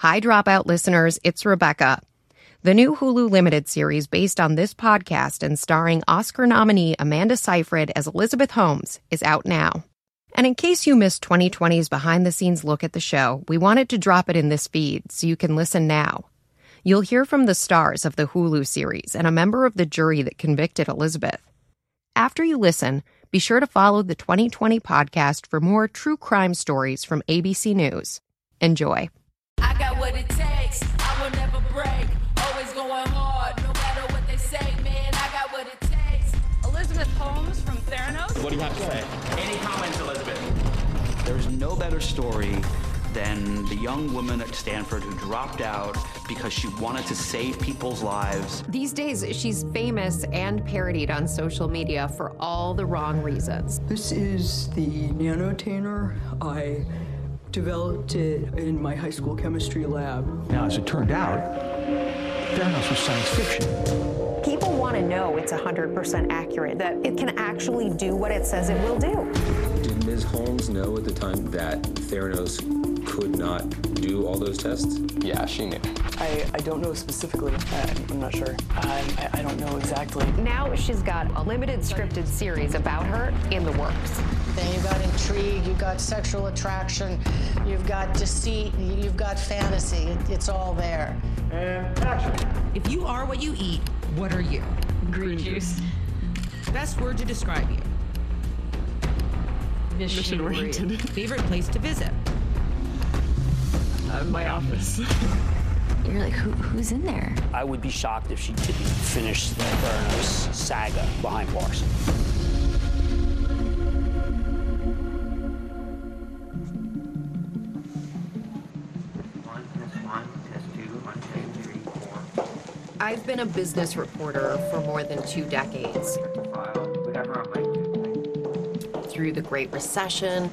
Hi, Dropout listeners, it's Rebecca. The new Hulu Limited series based on this podcast and starring Oscar nominee Amanda Seyfried as Elizabeth Holmes is out now. And in case you missed 2020's behind the scenes look at the show, we wanted to drop it in this feed so you can listen now. You'll hear from the stars of the Hulu series and a member of the jury that convicted Elizabeth. After you listen, be sure to follow the 2020 podcast for more true crime stories from ABC News. Enjoy. I got what it takes. I will never break. Always going hard, no matter what they say, man. I got what it takes. Elizabeth Holmes from Theranos. What do you have to say? Any comments, Elizabeth? There's no better story than the young woman at Stanford who dropped out because she wanted to save people's lives. These days, she's famous and parodied on social media for all the wrong reasons. This is the nanotainer. I developed it in my high school chemistry lab. Now, as it turned out, Theranos was science fiction. People want to know it's 100% accurate, that it can actually do what it says it will do. Did Ms. Holmes know at the time that Theranos could not do all those tests? Yeah, she knew. I, I don't know specifically. I, I'm not sure. Um, I, I don't know exactly. Now she's got a limited scripted series about her in the works. Then you've got intrigue, you've got sexual attraction, you've got deceit, you've got fantasy. It's all there. And action. If you are what you eat, what are you? Green juice. Best word to describe you. Mission oriented. Favorite place to visit. Uh, my office. You're like, Who, who's in there? I would be shocked if she didn't finish the Theranos saga behind bars. I've been a business reporter for more than two decades. Through the Great Recession,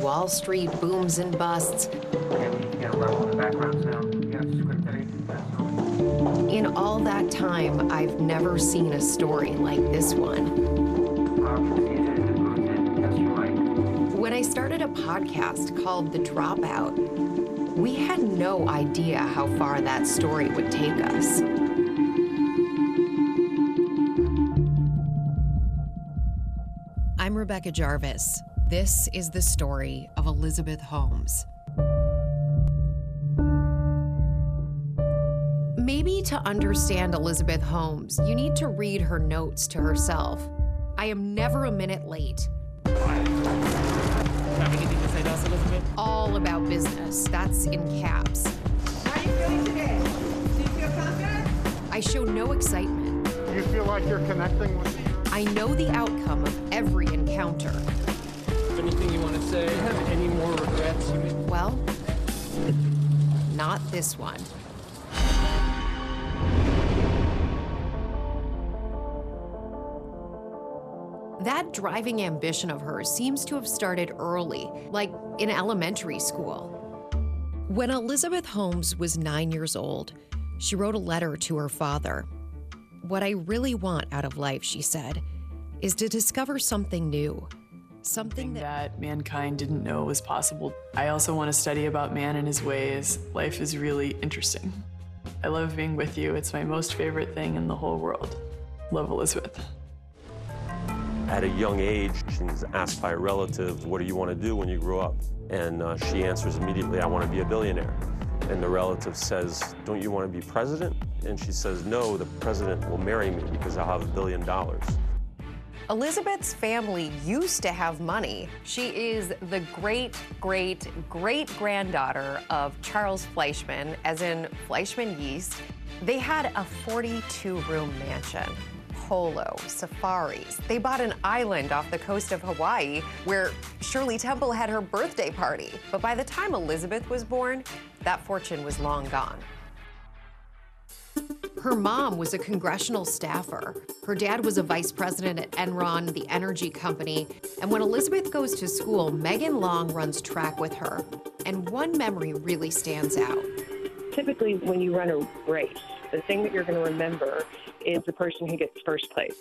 Wall Street booms and busts. In all that time, I've never seen a story like this one. When I started a podcast called The Dropout, we had no idea how far that story would take us. Rebecca Jarvis. This is the story of Elizabeth Holmes. Maybe to understand Elizabeth Holmes, you need to read her notes to herself. I am never a minute late. Have anything to say to us, Elizabeth? All about business. That's in caps. How are you feeling today? Do you feel confident? I show no excitement. Do you feel like you're connecting with I know the outcome of every encounter. Anything you want to say? Have any more regrets? Well, not this one. That driving ambition of hers seems to have started early, like in elementary school. When Elizabeth Holmes was nine years old, she wrote a letter to her father. What I really want out of life, she said, is to discover something new. Something that, that mankind didn't know was possible. I also want to study about man and his ways. Life is really interesting. I love being with you. It's my most favorite thing in the whole world. Love Elizabeth. At a young age, she's asked by a relative, what do you want to do when you grow up? And uh, she answers immediately, I want to be a billionaire. And the relative says, don't you want to be president? And she says, no, the president will marry me because I'll have a billion dollars. Elizabeth's family used to have money. She is the great, great, great granddaughter of Charles Fleischmann, as in Fleischmann Yeast. They had a 42 room mansion. Polo, safaris. They bought an island off the coast of Hawaii where Shirley Temple had her birthday party. But by the time Elizabeth was born, that fortune was long gone. Her mom was a congressional staffer. Her dad was a vice president at Enron, the energy company. And when Elizabeth goes to school, Megan Long runs track with her. And one memory really stands out. Typically, when you run a race, the thing that you're going to remember is the person who gets first place.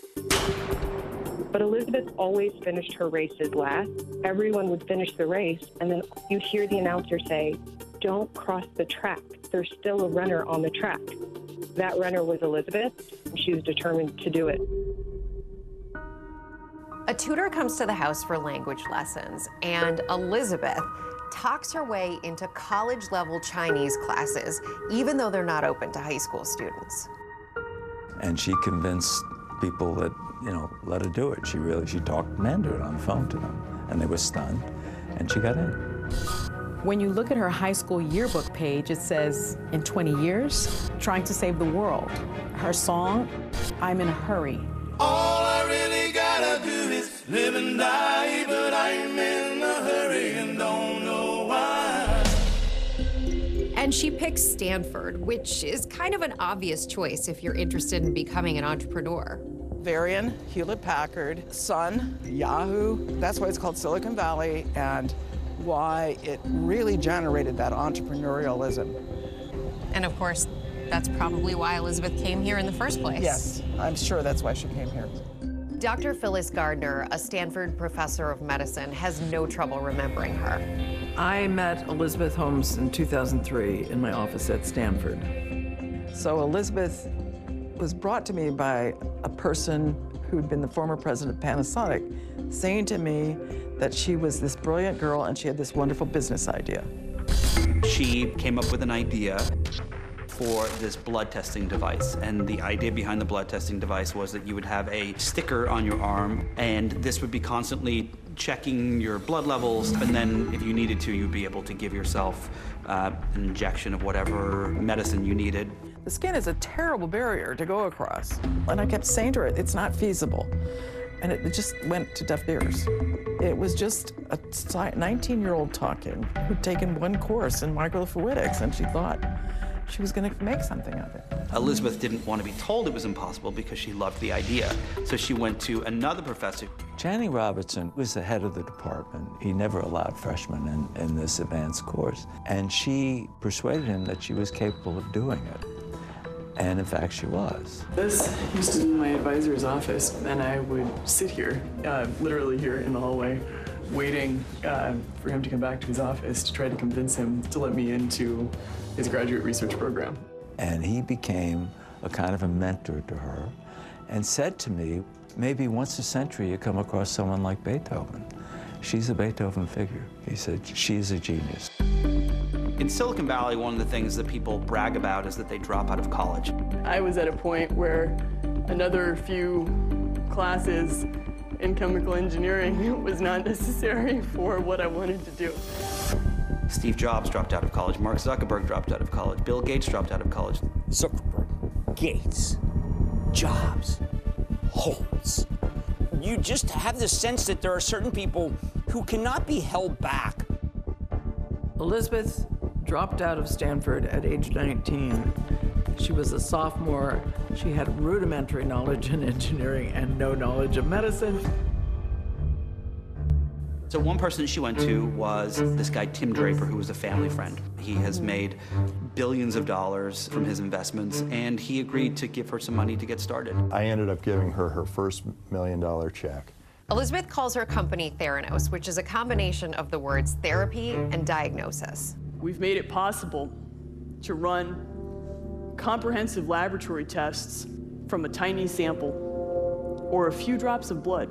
But Elizabeth always finished her races last. Everyone would finish the race, and then you'd hear the announcer say, don't cross the track. There's still a runner on the track. That runner was Elizabeth, and she was determined to do it. A tutor comes to the house for language lessons, and Elizabeth talks her way into college level Chinese classes, even though they're not open to high school students. And she convinced people that, you know, let her do it. She really, she talked Mandarin on the phone to them, and they were stunned, and she got in. When you look at her high school yearbook page, it says, in 20 years, trying to save the world. Her song, I'm in a hurry. All I really gotta do is live and die, but I'm in a hurry and don't know why. And she picks Stanford, which is kind of an obvious choice if you're interested in becoming an entrepreneur. Varian, Hewlett Packard, Sun, Yahoo. That's why it's called Silicon Valley and why it really generated that entrepreneurialism. And of course, that's probably why Elizabeth came here in the first place. Yes, I'm sure that's why she came here. Dr. Phyllis Gardner, a Stanford professor of medicine, has no trouble remembering her. I met Elizabeth Holmes in 2003 in my office at Stanford. So Elizabeth was brought to me by a person who'd been the former president of Panasonic, saying to me that she was this brilliant girl and she had this wonderful business idea. She came up with an idea for this blood testing device. And the idea behind the blood testing device was that you would have a sticker on your arm, and this would be constantly checking your blood levels. And then, if you needed to, you'd be able to give yourself uh, an injection of whatever medicine you needed. The skin is a terrible barrier to go across. And I kept saying to her, it's not feasible. And it just went to deaf ears. It was just a 19 year old talking who'd taken one course in microfluidics, and she thought, she was going to make something of it. Elizabeth didn't want to be told it was impossible because she loved the idea. So she went to another professor. Channing Robertson was the head of the department. He never allowed freshmen in, in this advanced course. And she persuaded him that she was capable of doing it. And in fact, she was. This used to be my advisor's office, and I would sit here, uh, literally here in the hallway, waiting uh, for him to come back to his office to try to convince him to let me into his graduate research program. And he became a kind of a mentor to her and said to me, maybe once a century you come across someone like Beethoven. She's a Beethoven figure. He said, she's a genius. In Silicon Valley, one of the things that people brag about is that they drop out of college. I was at a point where another few classes in chemical engineering was not necessary for what I wanted to do. Steve Jobs dropped out of college. Mark Zuckerberg dropped out of college. Bill Gates dropped out of college. Zuckerberg, Gates, Jobs, Holmes. You just have the sense that there are certain people who cannot be held back. Elizabeth dropped out of Stanford at age 19. She was a sophomore. She had rudimentary knowledge in engineering and no knowledge of medicine. So one person she went to was this guy Tim Draper, who was a family friend. He has made billions of dollars from his investments, and he agreed to give her some money to get started. I ended up giving her her first million dollar check. Elizabeth calls her company Theranos, which is a combination of the words therapy and diagnosis. We've made it possible to run comprehensive laboratory tests from a tiny sample or a few drops of blood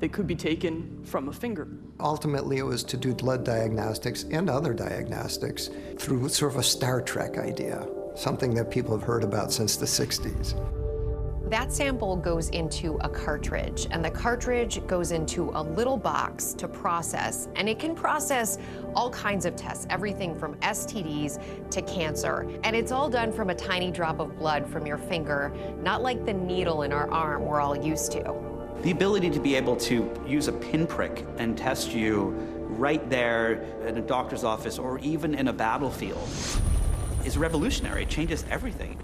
that could be taken from a finger. Ultimately, it was to do blood diagnostics and other diagnostics through sort of a Star Trek idea, something that people have heard about since the 60s. That sample goes into a cartridge, and the cartridge goes into a little box to process, and it can process all kinds of tests, everything from STDs to cancer. And it's all done from a tiny drop of blood from your finger, not like the needle in our arm we're all used to. The ability to be able to use a pinprick and test you right there in a doctor's office or even in a battlefield is revolutionary. It changes everything.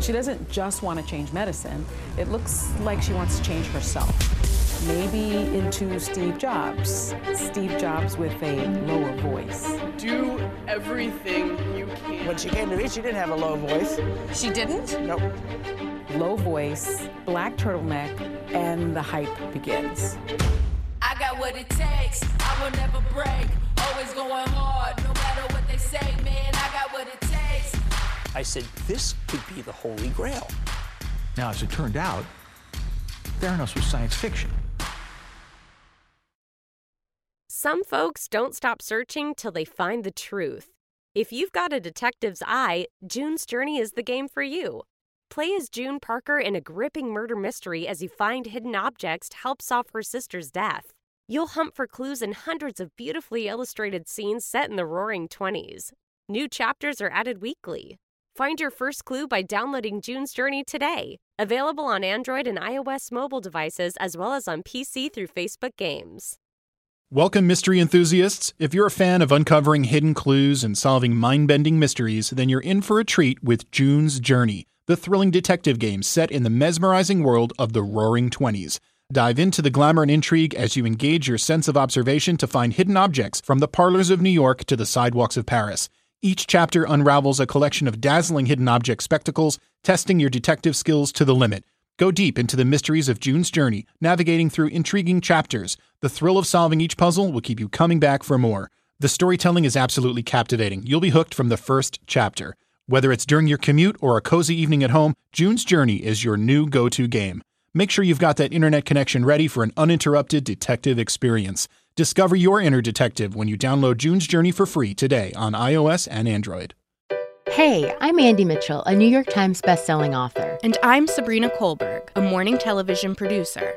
She doesn't just want to change medicine. It looks like she wants to change herself. Maybe into Steve Jobs. Steve Jobs with a lower voice. Do everything you can. When she came to me, she didn't have a low voice. She didn't? Nope. Low voice, black turtleneck, and the hype begins. I got what it takes. I will never break. Always going hard, no matter I said, this could be the holy grail. Now, as it turned out, Theranos was science fiction. Some folks don't stop searching till they find the truth. If you've got a detective's eye, June's Journey is the game for you. Play as June Parker in a gripping murder mystery as you find hidden objects to help solve her sister's death. You'll hunt for clues in hundreds of beautifully illustrated scenes set in the roaring 20s. New chapters are added weekly. Find your first clue by downloading June's Journey today. Available on Android and iOS mobile devices as well as on PC through Facebook Games. Welcome, mystery enthusiasts. If you're a fan of uncovering hidden clues and solving mind bending mysteries, then you're in for a treat with June's Journey, the thrilling detective game set in the mesmerizing world of the Roaring Twenties. Dive into the glamour and intrigue as you engage your sense of observation to find hidden objects from the parlors of New York to the sidewalks of Paris. Each chapter unravels a collection of dazzling hidden object spectacles, testing your detective skills to the limit. Go deep into the mysteries of June's journey, navigating through intriguing chapters. The thrill of solving each puzzle will keep you coming back for more. The storytelling is absolutely captivating. You'll be hooked from the first chapter. Whether it's during your commute or a cozy evening at home, June's Journey is your new go to game. Make sure you've got that internet connection ready for an uninterrupted detective experience. Discover your inner detective when you download June's Journey for free today on iOS and Android. Hey, I'm Andy Mitchell, a New York Times bestselling author. And I'm Sabrina Kohlberg, a morning television producer.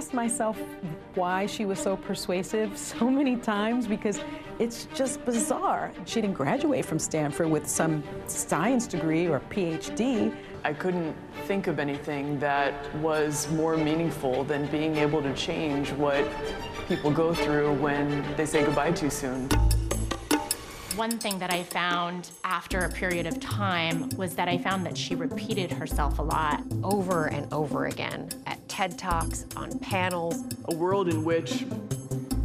Asked myself why she was so persuasive so many times because it's just bizarre. She didn't graduate from Stanford with some science degree or PhD. I couldn't think of anything that was more meaningful than being able to change what people go through when they say goodbye too soon. One thing that I found after a period of time was that I found that she repeated herself a lot. Over and over again at TED Talks, on panels. A world in which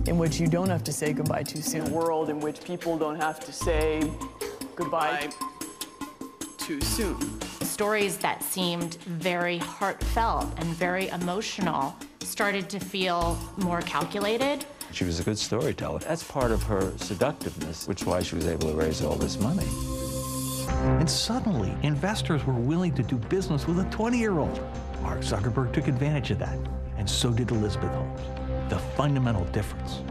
in which you don't have to say goodbye too soon. A world in which people don't have to say goodbye too soon. Stories that seemed very heartfelt and very emotional started to feel more calculated. She was a good storyteller. That's part of her seductiveness, which is why she was able to raise all this money. And suddenly, investors were willing to do business with a 20 year old. Mark Zuckerberg took advantage of that, and so did Elizabeth Holmes. The fundamental difference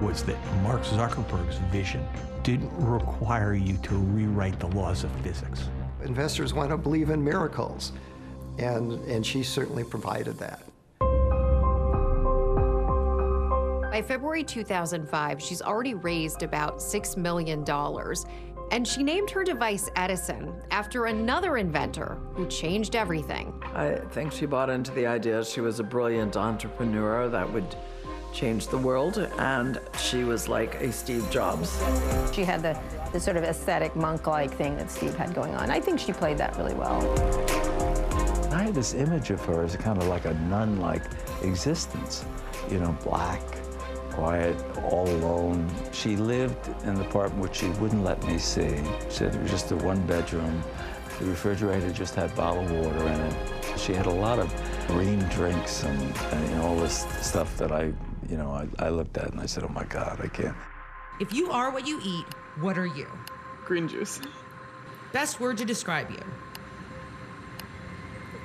was that Mark Zuckerberg's vision didn't require you to rewrite the laws of physics. Investors want to believe in miracles, and, and she certainly provided that. By February 2005, she's already raised about $6 million. And she named her device Edison after another inventor who changed everything. I think she bought into the idea she was a brilliant entrepreneur that would change the world, and she was like a Steve Jobs. She had the, the sort of aesthetic monk-like thing that Steve had going on. I think she played that really well. I had this image of her as kind of like a nun-like existence, you know, black, quiet, all alone. She lived in an apartment which she wouldn't let me see. She said it was just a one bedroom. The refrigerator just had bottled water in it. She had a lot of green drinks and, and you know, all this stuff that I, you know, I, I looked at and I said, oh my God, I can't. If you are what you eat, what are you? Green juice. Best word to describe you.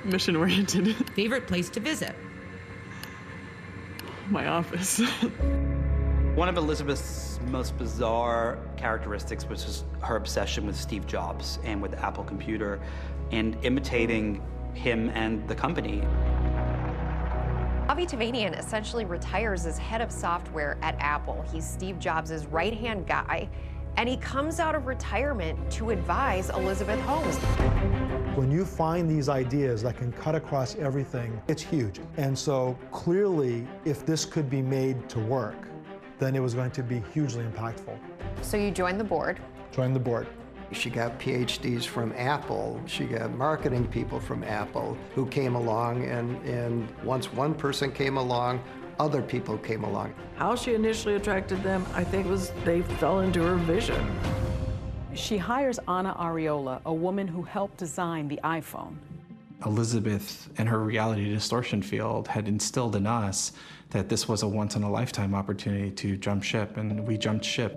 Mission oriented. Favorite place to visit. My office. One of Elizabeth's most bizarre characteristics was just her obsession with Steve Jobs and with the Apple computer and imitating him and the company. Avie Tevanian essentially retires as head of software at Apple. He's Steve Jobs' right hand guy. And he comes out of retirement to advise Elizabeth Holmes. When you find these ideas that can cut across everything, it's huge. And so clearly, if this could be made to work, then it was going to be hugely impactful. So you joined the board. Joined the board. She got PhDs from Apple. She got marketing people from Apple who came along, and, and once one person came along, other people came along. How she initially attracted them, I think, was they fell into her vision. She hires Ana Arriola, a woman who helped design the iPhone. Elizabeth and her reality distortion field had instilled in us that this was a once in a lifetime opportunity to jump ship, and we jumped ship.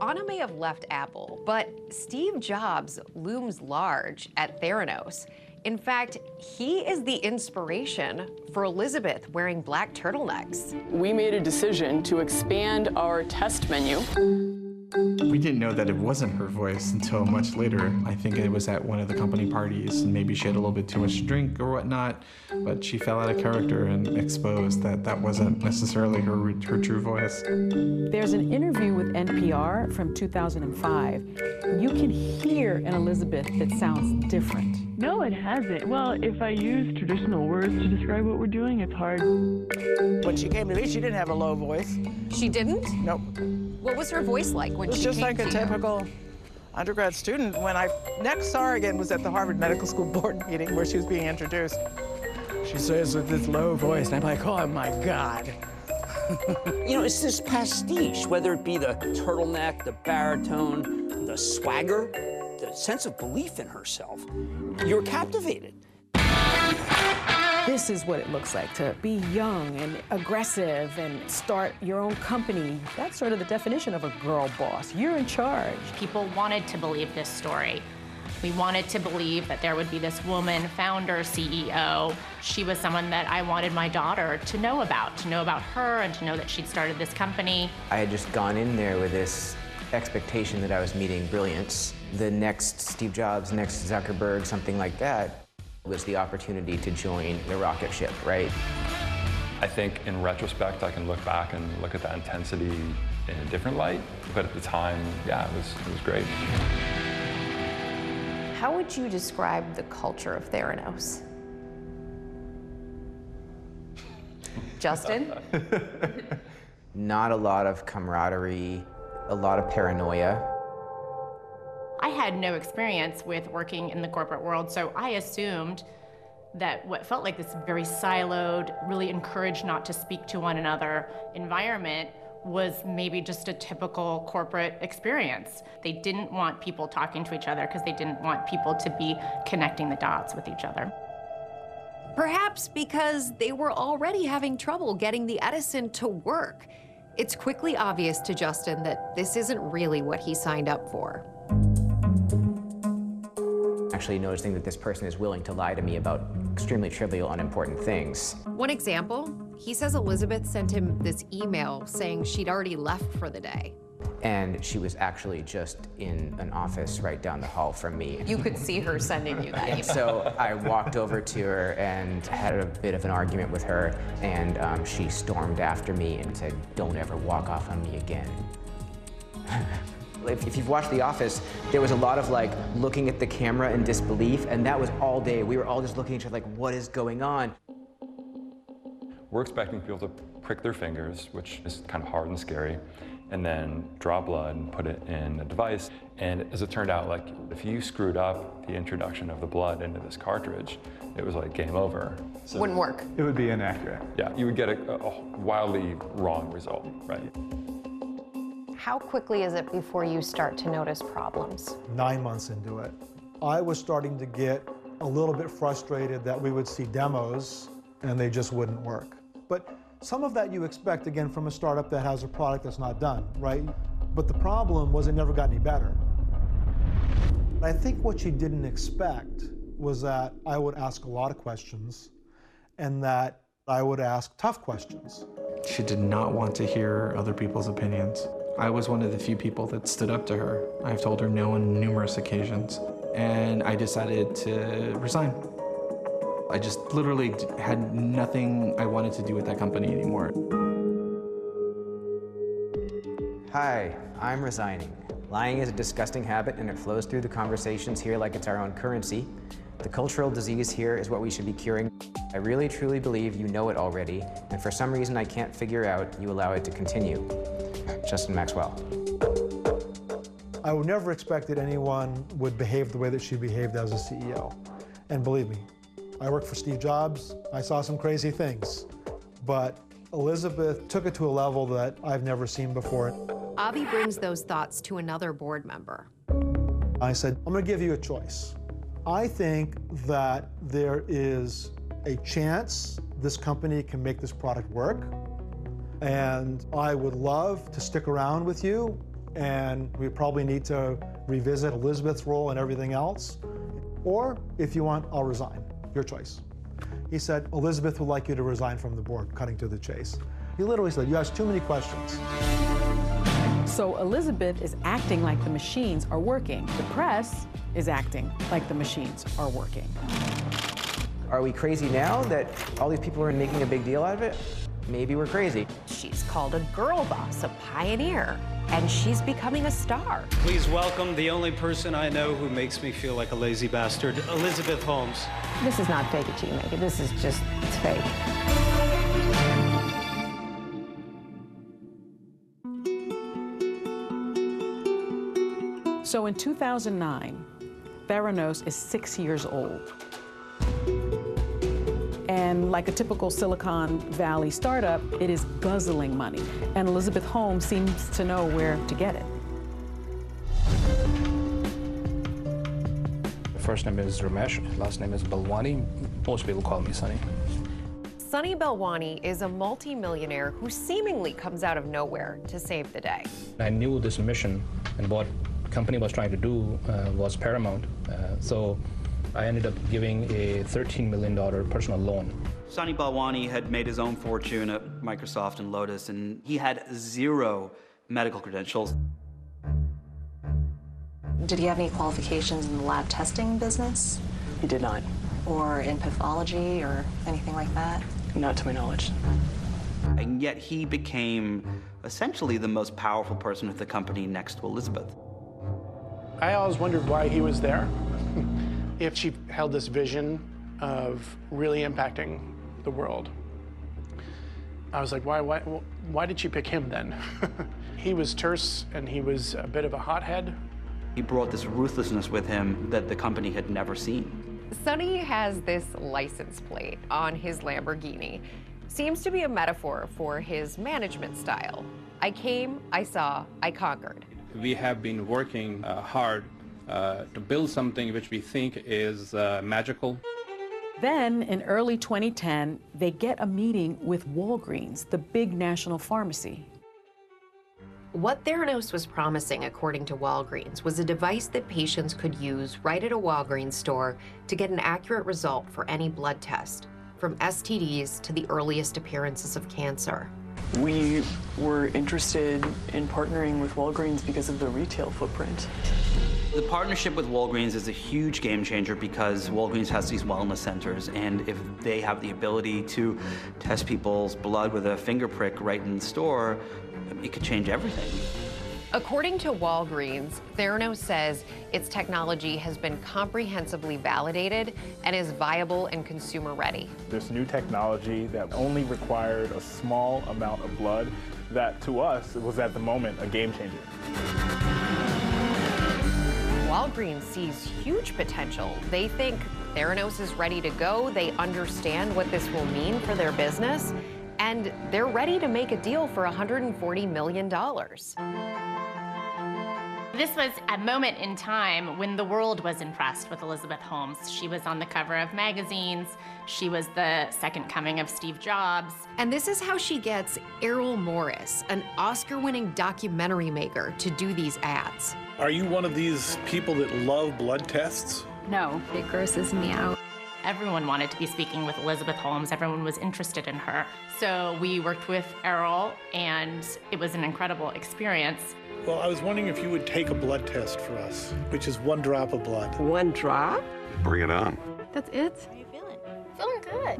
Ana may have left Apple, but Steve Jobs looms large at Theranos. In fact, he is the inspiration for Elizabeth wearing black turtlenecks. We made a decision to expand our test menu. We didn't know that it wasn't her voice until much later. I think it was at one of the company parties, and maybe she had a little bit too much to drink or whatnot, but she fell out of character and exposed that that wasn't necessarily her, her true voice. There's an interview with NPR from 2005. You can hear an Elizabeth that sounds different. No, it hasn't. Well, if I use traditional words to describe what we're doing, it's hard. When she came to me, she didn't have a low voice. She didn't? Nope. What was her voice like when It was she just like a to you? typical undergrad student. When I next saw her again was at the Harvard Medical School board meeting where she was being introduced. She says with this low voice, and I'm like, oh my God. You know, it's this pastiche, whether it be the turtleneck, the baritone, the swagger, the sense of belief in herself. You're captivated. This is what it looks like to be young and aggressive and start your own company. That's sort of the definition of a girl boss. You're in charge. People wanted to believe this story. We wanted to believe that there would be this woman, founder, CEO. She was someone that I wanted my daughter to know about, to know about her and to know that she'd started this company. I had just gone in there with this expectation that I was meeting brilliance. The next Steve Jobs, next Zuckerberg, something like that, was the opportunity to join the rocket ship, right? I think in retrospect, I can look back and look at that intensity in a different light. But at the time, yeah, it was, it was great. How would you describe the culture of Theranos? Justin? Not a lot of camaraderie, a lot of paranoia. I had no experience with working in the corporate world, so I assumed that what felt like this very siloed, really encouraged not to speak to one another environment was maybe just a typical corporate experience. They didn't want people talking to each other because they didn't want people to be connecting the dots with each other. Perhaps because they were already having trouble getting the Edison to work. It's quickly obvious to Justin that this isn't really what he signed up for. Actually noticing that this person is willing to lie to me about extremely trivial, unimportant things. One example, he says Elizabeth sent him this email saying she'd already left for the day. And she was actually just in an office right down the hall from me. You could see her sending you that email. so I walked over to her and had a bit of an argument with her, and um, she stormed after me and said, Don't ever walk off on me again. if, if you've watched The Office, there was a lot of like looking at the camera in disbelief, and that was all day. We were all just looking at each other like, What is going on? We're expecting people to prick their fingers, which is kind of hard and scary, and then draw blood and put it in a device. And as it turned out, like if you screwed up the introduction of the blood into this cartridge, it was like game over. So Wouldn't work. It would be inaccurate. Yeah, you would get a, a wildly wrong result, right? How quickly is it before you start to notice problems? Nine months into it, I was starting to get a little bit frustrated that we would see demos and they just wouldn't work. But some of that you expect again from a startup that has a product that's not done, right? But the problem was it never got any better. I think what she didn't expect was that I would ask a lot of questions and that I would ask tough questions. She did not want to hear other people's opinions. I was one of the few people that stood up to her. I've told her no on numerous occasions, and I decided to resign. I just literally had nothing I wanted to do with that company anymore. Hi, I'm resigning. Lying is a disgusting habit and it flows through the conversations here like it's our own currency. The cultural disease here is what we should be curing. I really truly believe you know it already, and for some reason I can't figure out, you allow it to continue. Justin Maxwell. I would never expect that anyone would behave the way that she behaved as a CEO. And believe me, I worked for Steve Jobs. I saw some crazy things. But Elizabeth took it to a level that I've never seen before. Avie brings those thoughts to another board member. I said, I'm going to give you a choice. I think that there is a chance this company can make this product work. And I would love to stick around with you. And we probably need to revisit Elizabeth's role and everything else. Or if you want, I'll resign. Your choice. He said, Elizabeth would like you to resign from the board, cutting to the chase. He literally said, You asked too many questions. So Elizabeth is acting like the machines are working. The press is acting like the machines are working. Are we crazy now that all these people are making a big deal out of it? Maybe we're crazy. She's called a girl boss, a pioneer, and she's becoming a star. Please welcome the only person I know who makes me feel like a lazy bastard, Elizabeth Holmes. This is not fake it till you make it. This is just, fake. So in 2009, Theranos is six years old. And like a typical Silicon Valley startup, it is guzzling money. And Elizabeth Holmes seems to know where to get it. First name is Ramesh, last name is Balwani. Most people call me Sunny. Sunny Balwani is a multimillionaire who seemingly comes out of nowhere to save the day. I knew this mission and what company was trying to do uh, was paramount. Uh, so I ended up giving a $13 million personal loan. Sunny Balwani had made his own fortune at Microsoft and Lotus, and he had zero medical credentials. Did he have any qualifications in the lab testing business? He did not. Or in pathology or anything like that? Not to my knowledge. And yet he became essentially the most powerful person at the company next to Elizabeth. I always wondered why he was there. if she held this vision of really impacting the world. I was like, why, why, why did she pick him then? he was terse and he was a bit of a hothead. He brought this ruthlessness with him that the company had never seen. Sunny has this license plate on his Lamborghini. Seems to be a metaphor for his management style. I came, I saw, I conquered. We have been working uh, hard uh, to build something which we think is uh, magical. Then, in early 2010, they get a meeting with Walgreens, the big national pharmacy. What Theranos was promising, according to Walgreens, was a device that patients could use right at a Walgreens store to get an accurate result for any blood test, from STDs to the earliest appearances of cancer. We were interested in partnering with Walgreens because of the retail footprint. The partnership with Walgreens is a huge game changer because Walgreens has these wellness centers, and if they have the ability to test people's blood with a finger prick right in the store, it could change everything. According to Walgreens, Theranos says its technology has been comprehensively validated and is viable and consumer ready. This new technology that only required a small amount of blood, that to us was at the moment a game changer. Walgreens sees huge potential. They think Theranos is ready to go. They understand what this will mean for their business, and they're ready to make a deal for $140 million. This was a moment in time when the world was impressed with Elizabeth Holmes. She was on the cover of magazines. She was the second coming of Steve Jobs. And this is how she gets Errol Morris, an Oscar winning documentary maker, to do these ads. Are you one of these people that love blood tests? No, it grosses me out. Everyone wanted to be speaking with Elizabeth Holmes. Everyone was interested in her. So we worked with Errol, and it was an incredible experience. Well, I was wondering if you would take a blood test for us, which is one drop of blood. One drop? Bring it on. That's it? How are you feeling? Feeling good.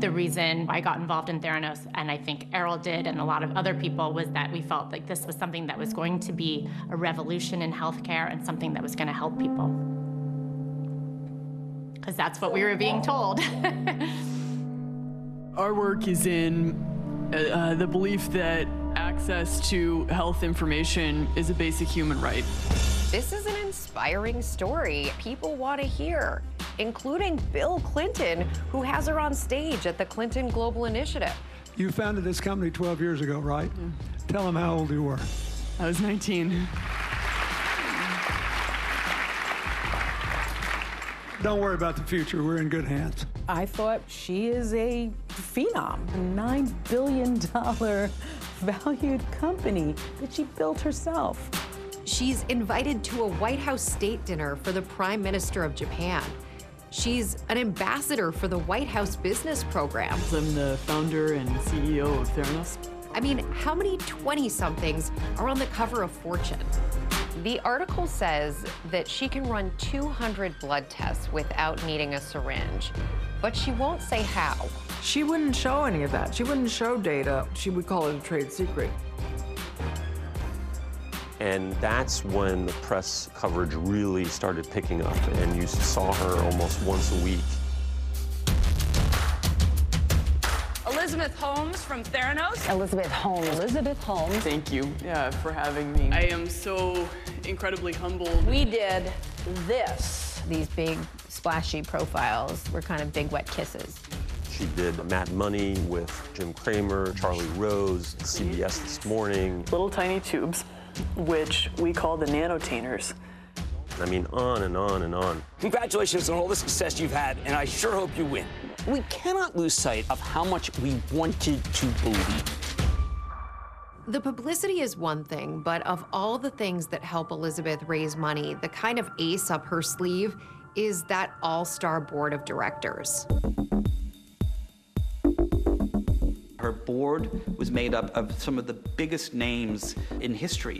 The reason I got involved in Theranos, and I think Errol did, and a lot of other people, was that we felt like this was something that was going to be a revolution in healthcare and something that was going to help people. Because that's what we were being told. Our work is in uh, uh, the belief that access to health information is a basic human right. This is an inspiring story people want to hear, including Bill Clinton, who has her on stage at the Clinton Global Initiative. You founded this company 12 years ago, right? Tell them how old you were. I was 19. Don't worry about the future. We're in good hands. I thought she is a phenom, a $9 billion valued company that she built herself. She's invited to a White House state dinner for the Prime Minister of Japan. She's an ambassador for the White House Business Program. I'm the founder and CEO of Theranos. I mean, how many 20 somethings are on the cover of Fortune? The article says that she can run 200 blood tests without needing a syringe, but she won't say how. She wouldn't show any of that. She wouldn't show data. She would call it a trade secret. And that's when the press coverage really started picking up, and you saw her almost once a week. Elizabeth Holmes from Theranos. Elizabeth Holmes. Elizabeth Holmes. Thank you yeah, for having me. I am so incredibly humbled. We did this. These big, splashy profiles were kind of big, wet kisses. She did Mad Money with Jim Cramer, Charlie Rose, CBS This Morning. Little tiny tubes, which we call the nanotainers. I mean, on and on and on. Congratulations on all the success you've had, and I sure hope you win. We cannot lose sight of how much we wanted to believe. The publicity is one thing, but of all the things that help Elizabeth raise money, the kind of ace up her sleeve is that all star board of directors. Her board was made up of some of the biggest names in history.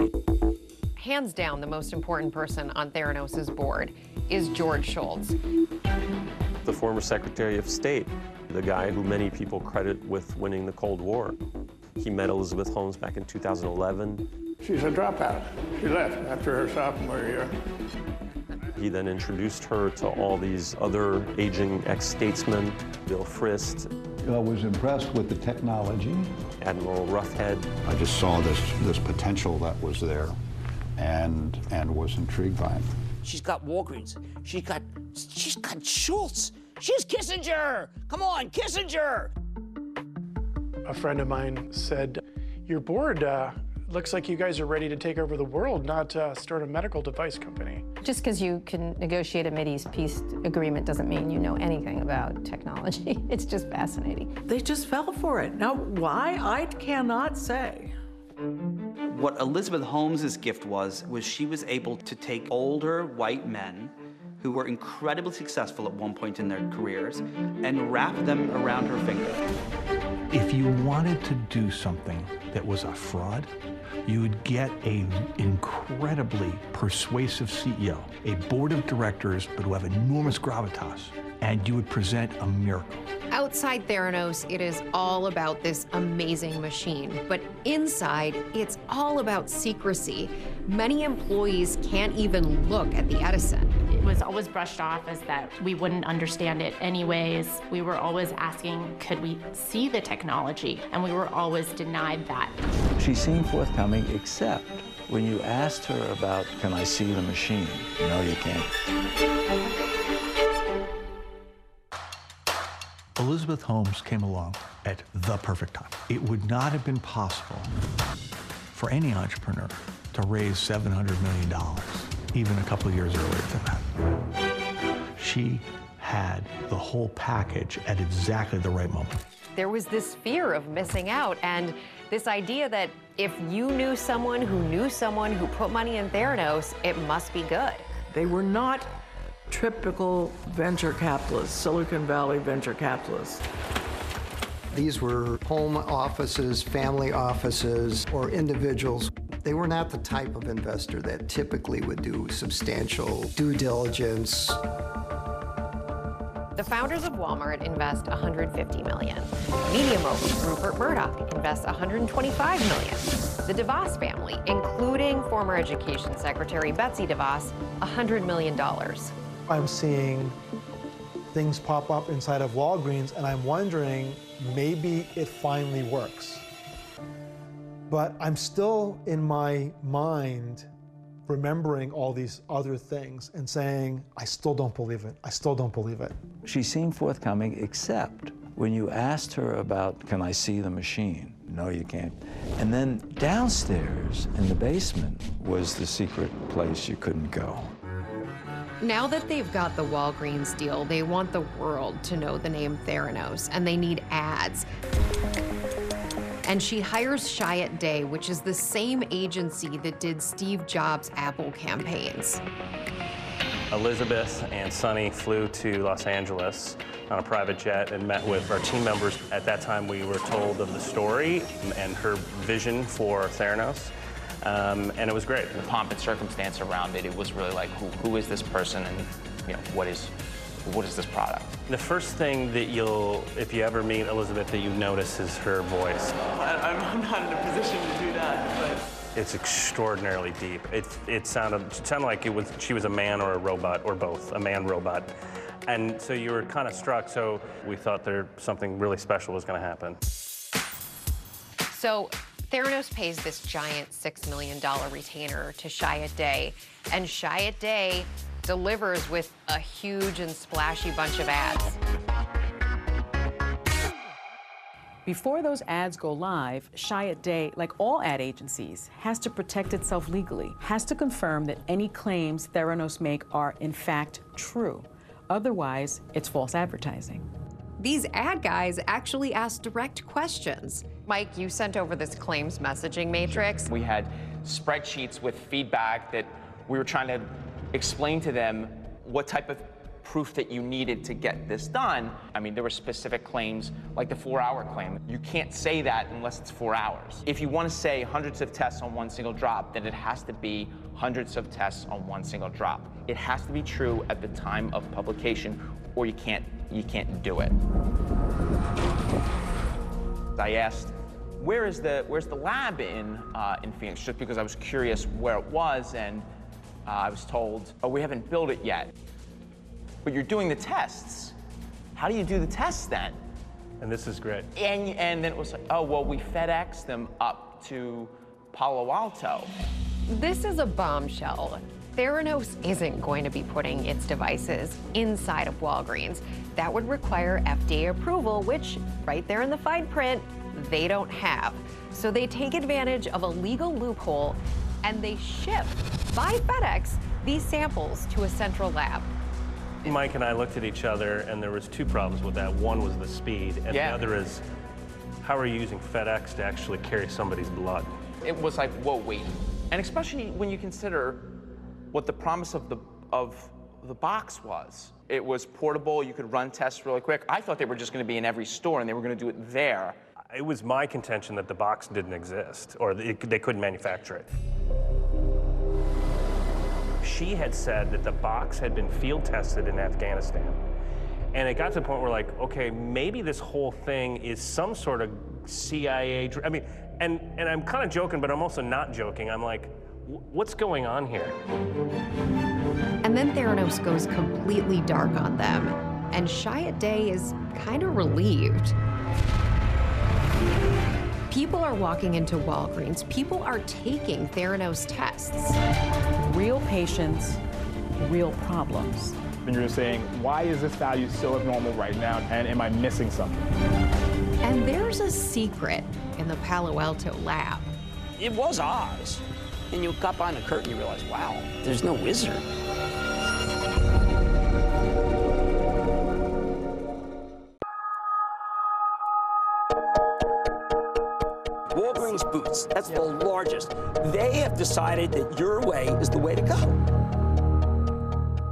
Hands down, the most important person on Theranos' board is George Shultz. The former Secretary of State, the guy who many people credit with winning the Cold War. He met Elizabeth Holmes back in 2011. She's a dropout. She left after her sophomore year. He then introduced her to all these other aging ex-statesmen, Bill Frist. I was impressed with the technology. Admiral Roughead. I just saw this, this potential that was there and, and was intrigued by it. She's got Walgreens. She's got, she's got Shultz. She's Kissinger. Come on, Kissinger. A friend of mine said, Your board uh, looks like you guys are ready to take over the world, not uh, start a medical device company. Just because you can negotiate a Mideast peace agreement doesn't mean you know anything about technology. It's just fascinating. They just fell for it. Now, why? I cannot say. What Elizabeth Holmes's gift was was she was able to take older white men who were incredibly successful at one point in their careers and wrap them around her finger. If you wanted to do something that was a fraud, you would get an incredibly persuasive CEO, a board of directors, but who have enormous gravitas, and you would present a miracle. Outside Theranos, it is all about this amazing machine, but inside, it's all about secrecy. Many employees can't even look at the Edison. It was always brushed off as that we wouldn't understand it anyways. We were always asking, could we see the technology? And we were always denied that. She seemed forthcoming, except when you asked her about, can I see the machine? No, you can't. Elizabeth Holmes came along at the perfect time. It would not have been possible for any entrepreneur to raise $700 million even a couple of years earlier than that. She had the whole package at exactly the right moment. There was this fear of missing out and this idea that if you knew someone who knew someone who put money in Theranos, it must be good. They were not typical venture capitalists, Silicon Valley venture capitalists. These were home offices, family offices, or individuals. They were not the type of investor that typically would do substantial due diligence. The founders of Walmart invest 150 million. Media mogul Rupert Murdoch invests 125 million. The DeVos family, including former Education Secretary Betsy DeVos, 100 million dollars. I'm seeing things pop up inside of Walgreens, and I'm wondering maybe it finally works. But I'm still in my mind remembering all these other things and saying, I still don't believe it. I still don't believe it. She seemed forthcoming, except when you asked her about, can I see the machine? No, you can't. And then downstairs in the basement was the secret place you couldn't go. Now that they've got the Walgreens deal, they want the world to know the name Theranos, and they need ads. And she hires Chiat Day, which is the same agency that did Steve Jobs' Apple campaigns. Elizabeth and Sunny flew to Los Angeles on a private jet and met with our team members. At that time, we were told of the story and her vision for Theranos. Um, and it was great. The pomp and circumstance around it, it was really like, who, who is this person and you know, what is, what is this product? The first thing that you'll, if you ever meet Elizabeth, that you notice is her voice. I, I'm not in a position to do that, but It's extraordinarily deep. It, it sounded it sounded like it was she was a man or a robot or both, a man robot. And so you were kind of struck. So we thought there something really special was going to happen. So Theranos pays this giant $6 million retainer to Chiat Day, and Chiat Day delivers with a huge and splashy bunch of ads. Before those ads go live, Chiat Day, like all ad agencies, has to protect itself legally, has to confirm that any claims Theranos make are in fact true. Otherwise, it's false advertising. These ad guys actually ask direct questions. Mike, you sent over this claims messaging matrix. We had spreadsheets with feedback that we were trying to explain to them what type of proof that you needed to get this done. I mean, there were specific claims, like the four hour claim. You can't say that unless it's four hours. If you want to say hundreds of tests on one single drop, then it has to be hundreds of tests on one single drop. It has to be true at the time of publication, or you can't, you can't do it. I asked, where is the, where's the lab in, uh, in Phoenix? Just because I was curious where it was, and uh, I was told, oh, we haven't built it yet. But you're doing the tests. How do you do the tests then? And this is great. And, and then it was like, oh, well, we FedEx them up to Palo Alto. This is a bombshell. Theranos isn't going to be putting its devices inside of Walgreens. That would require FDA approval, which, right there in the fine print, they don't have. So they take advantage of a legal loophole and they ship by FedEx these samples to a central lab. Mike and I looked at each other, and there was two problems with that. One was the speed, and Yeah. the other is how are you using FedEx to actually carry somebody's blood? It was like, whoa, wait. And especially when you consider what the promise of the, of the box was. It was portable, you could run tests really quick. I thought they were just going to be in every store and they were going to do it there. It was my contention that the box didn't exist, or they couldn't manufacture it. She had said that the box had been field tested in Afghanistan. And it got to the point where, like, okay, maybe this whole thing is some sort of CIA. I mean, and, and I'm kind of joking, but I'm also not joking. I'm like, what's going on here? And then Theranos goes completely dark on them, and Chiat Day is kind of relieved. People are walking into Walgreens. People are taking Theranos tests. Real patients, real problems. And you're saying, why is this value so abnormal right now? And am I missing something? And there's a secret in the Palo Alto lab. It was Oz. And you got behind the curtain, you realize, wow, there's no wizard. Walgreens Boots, that's the largest. They have decided that your way is the way to go.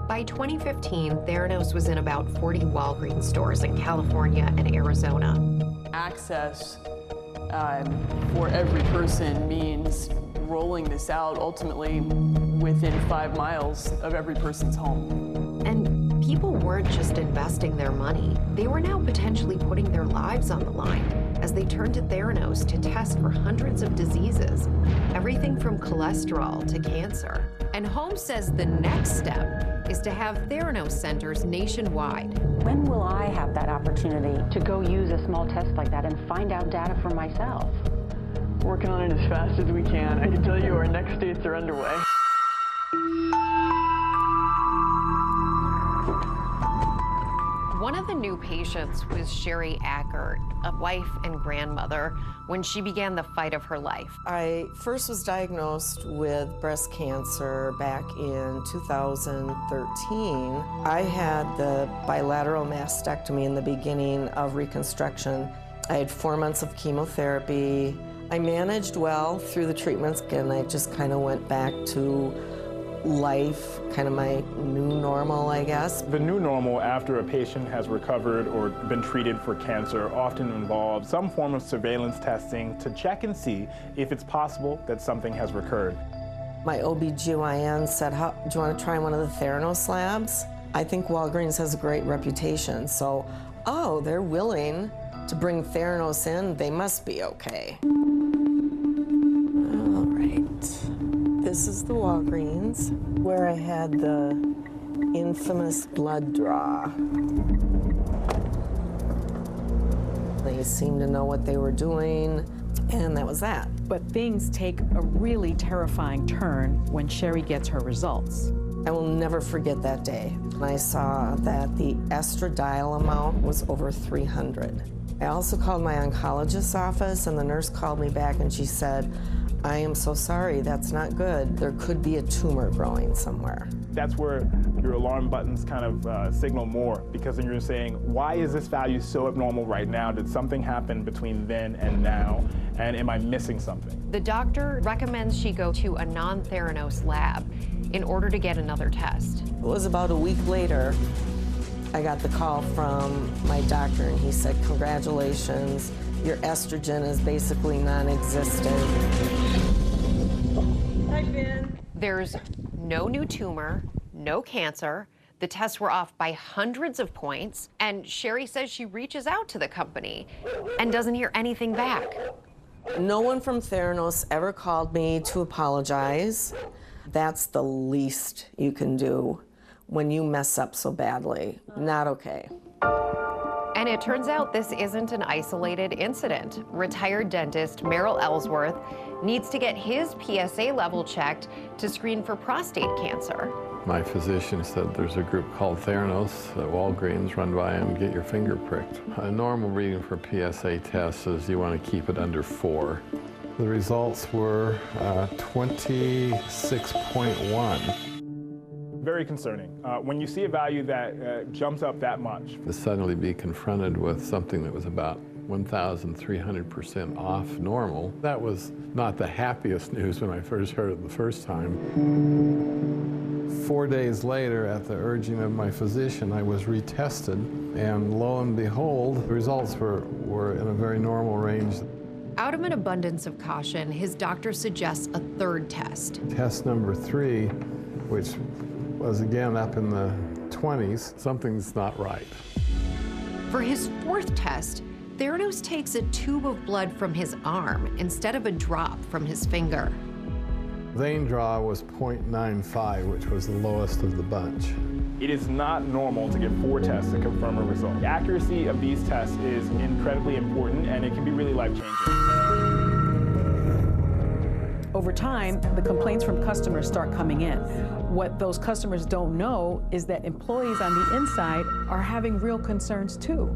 By 2015, Theranos was in about 40 Walgreens stores in California and Arizona. access um, for every person means rolling this out ultimately within five miles of every person's home. And people weren't just investing their money, they were now potentially putting their lives on the line as they turned to Theranos to test for hundreds of diseases, everything from cholesterol to cancer. And Holmes says the next step is to have Theranos centers nationwide. When will I have that opportunity to go use a small test like that and find out data for myself? Working on it as fast as we can. I can tell you our next dates are underway. Of the new patients was Sherry Ackert, a wife and grandmother, when she began the fight of her life. I first was diagnosed with breast cancer back in 2013. I had the bilateral mastectomy in the beginning of reconstruction. I had four months of chemotherapy. I managed well through the treatments, and I just kind of went back to life, kind of my new normal, I guess. The new normal after a patient has recovered or been treated for cancer often involves some form of surveillance testing to check and see if it's possible that something has recurred. My OBGYN said, How, do you want to try one of the Theranos labs? I think Walgreens has a great reputation, so, oh, they're willing to bring Theranos in, they must be okay. This is the Walgreens where I had the infamous blood draw. They seemed to know what they were doing, and that was that. But things take a really terrifying turn when Sherry gets her results. I will never forget that day. When I saw that the estradiol amount was over 300. I also called my oncologist's office, and the nurse called me back and she said, I am so sorry, that's not good. There could be a tumor growing somewhere. That's where your alarm buttons kind of uh, signal more because then you're saying, why is this value so abnormal right now? Did something happen between then and now? And am I missing something? The doctor recommends she go to a non Theranos lab in order to get another test. It was about a week later, I got the call from my doctor, and he said, Congratulations, your estrogen is basically non existent. Hi, Ben. There's no new tumor, no cancer. The tests were off by hundreds of points, and Sherry says she reaches out to the company and doesn't hear anything back. No one from Theranos ever called me to apologize. That's the least you can do when you mess up so badly. Not okay. And it turns out this isn't an isolated incident. Retired dentist Merrill Ellsworth needs to get his PSA level checked to screen for prostate cancer. My physician said there's a group called Theranos at Walgreens, run by and get your finger pricked. A normal reading for PSA tests is you want to keep it under four. The results were uh, 26.1. Very concerning. Uh, when you see a value that uh, jumps up that much. To suddenly be confronted with something that was about 1,300% off normal, that was not the happiest news when I first heard it the first time. Four days later, at the urging of my physician, I was retested, and lo and behold, the results were, were in a very normal range. Out of an abundance of caution, his doctor suggests a third test. Test number three, which was again up in the 20s, something's not right. For his fourth test, Theranos takes a tube of blood from his arm instead of a drop from his finger. Vein draw was 0.95, which was the lowest of the bunch. It is not normal to get four tests to confirm a result. The accuracy of these tests is incredibly important and it can be really life-changing. Over time, the complaints from customers start coming in. What those customers don't know is that employees on the inside are having real concerns too.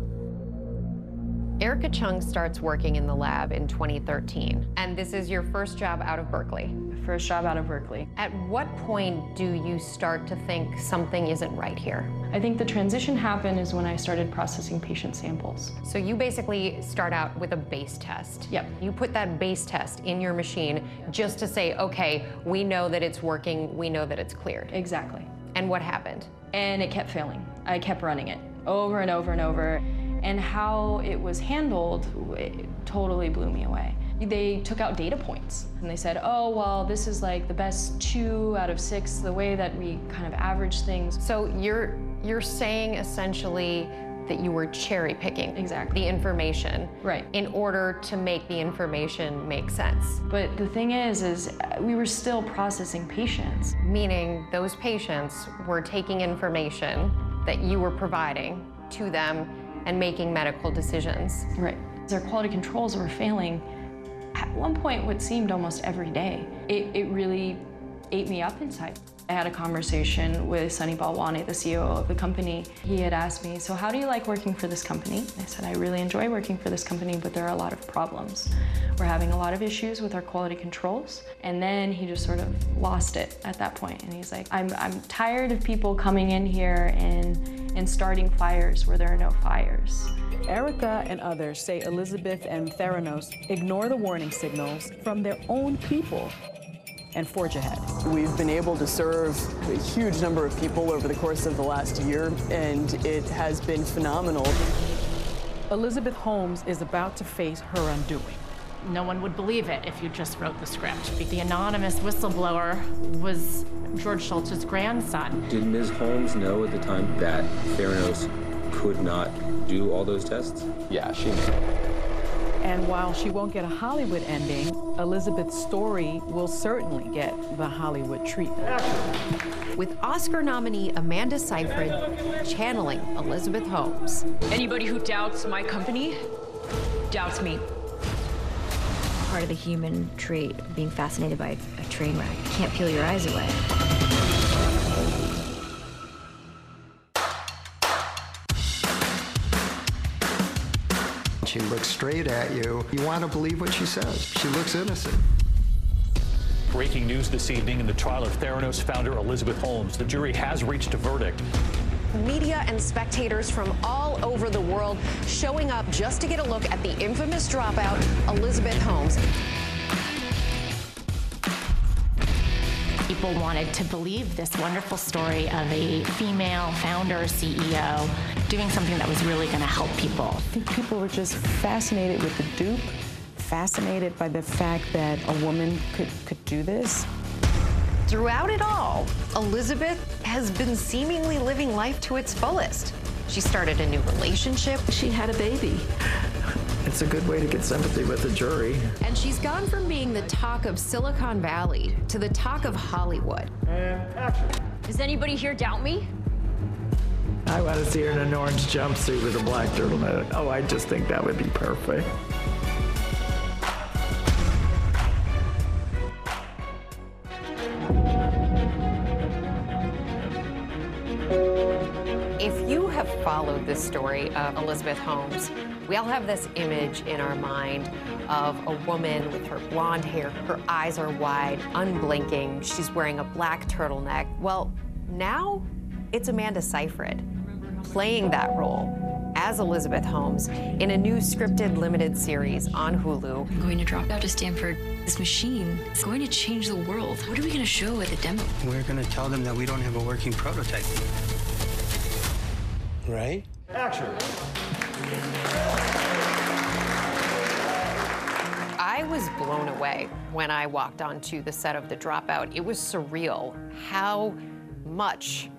Erika Cheung starts working in the lab in 2013, and this is your first job out of Berkeley. First job out of Berkeley. At what point do you start to think something isn't right here? I think the transition happened is when I started processing patient samples. So you basically start out with a base test. Yep. You put that base test in your machine just to say, okay, we know that it's working, we know that it's cleared. Exactly. And what happened? And it kept failing. I kept running it over and over and over and how it was handled it totally blew me away. They took out data points. And they said, oh, well, this is like the best two out of six, the way that we kind of average things. So you're You're saying essentially that you were cherry picking exactly. the information right. in order to make the information make sense. But the thing is is uh, we were still processing patients. Meaning those patients were taking information that you were providing to them and making medical decisions. Right. Their quality controls were failing at one point what seemed almost every day it, it really ate me up inside I had a conversation with Sunny Balwani, the CEO of the company. He had asked me, so how do you like working for this company? I said, I really enjoy working for this company, but there are a lot of problems. We're having a lot of issues with our quality controls. And then he just sort of lost it at that point. And he's like, I'm, I'm tired of people coming in here and, and starting fires where there are no fires. Erica and others say Elizabeth and Theranos ignore the warning signals from their own people and forge ahead. We've been able to serve a huge number of people over the course of the last year, and it has been phenomenal. Elizabeth Holmes is about to face her undoing. No one would believe it if you just wrote the script. The anonymous whistleblower was George Shultz's grandson. Did Ms. Holmes know at the time that Theranos could not do all those tests? Yeah, she knew. And while she won't get a Hollywood ending, Elizabeth's story will certainly get the Hollywood treatment. With Oscar nominee Amanda Seyfried channeling Elizabeth Holmes. Anybody who doubts my company doubts me. Part of the human trait, being fascinated by a train wreck. You can't peel your eyes away. She looks straight at you. You want to believe what she says. She looks innocent. Breaking news this evening in the trial of Theranos founder Elizabeth Holmes. The jury has reached a verdict. Media and spectators from all over the world showing up just to get a look at the infamous dropout, Elizabeth Holmes. People wanted to believe this wonderful story of a female founder, CEO, doing something that was really going to help people. I think people were just fascinated with the dupe, fascinated by the fact that a woman could, could do this. Throughout it all, Elizabeth has been seemingly living life to its fullest. She started a new relationship. She had a baby. It's a good way to get sympathy with the jury. And she's gone from being the talk of Silicon Valley to the talk of Hollywood. And action. Does anybody here doubt me? I want to see her in an orange jumpsuit with a black turtleneck. Oh, I just think that would be perfect. If you have followed this story of Elizabeth Holmes, we all have this image in our mind of a woman with her blonde hair, her eyes are wide, unblinking, she's wearing a black turtleneck. Well, now it's Amanda Seyfried playing that role as Elizabeth Holmes in a new scripted limited series on Hulu. I'm going to drop out to Stanford. This machine is going to change the world. What are we going to show at the demo? We're going to tell them that we don't have a working prototype. Right? Action. I was blown away when I walked onto the set of The Dropout. It was surreal how much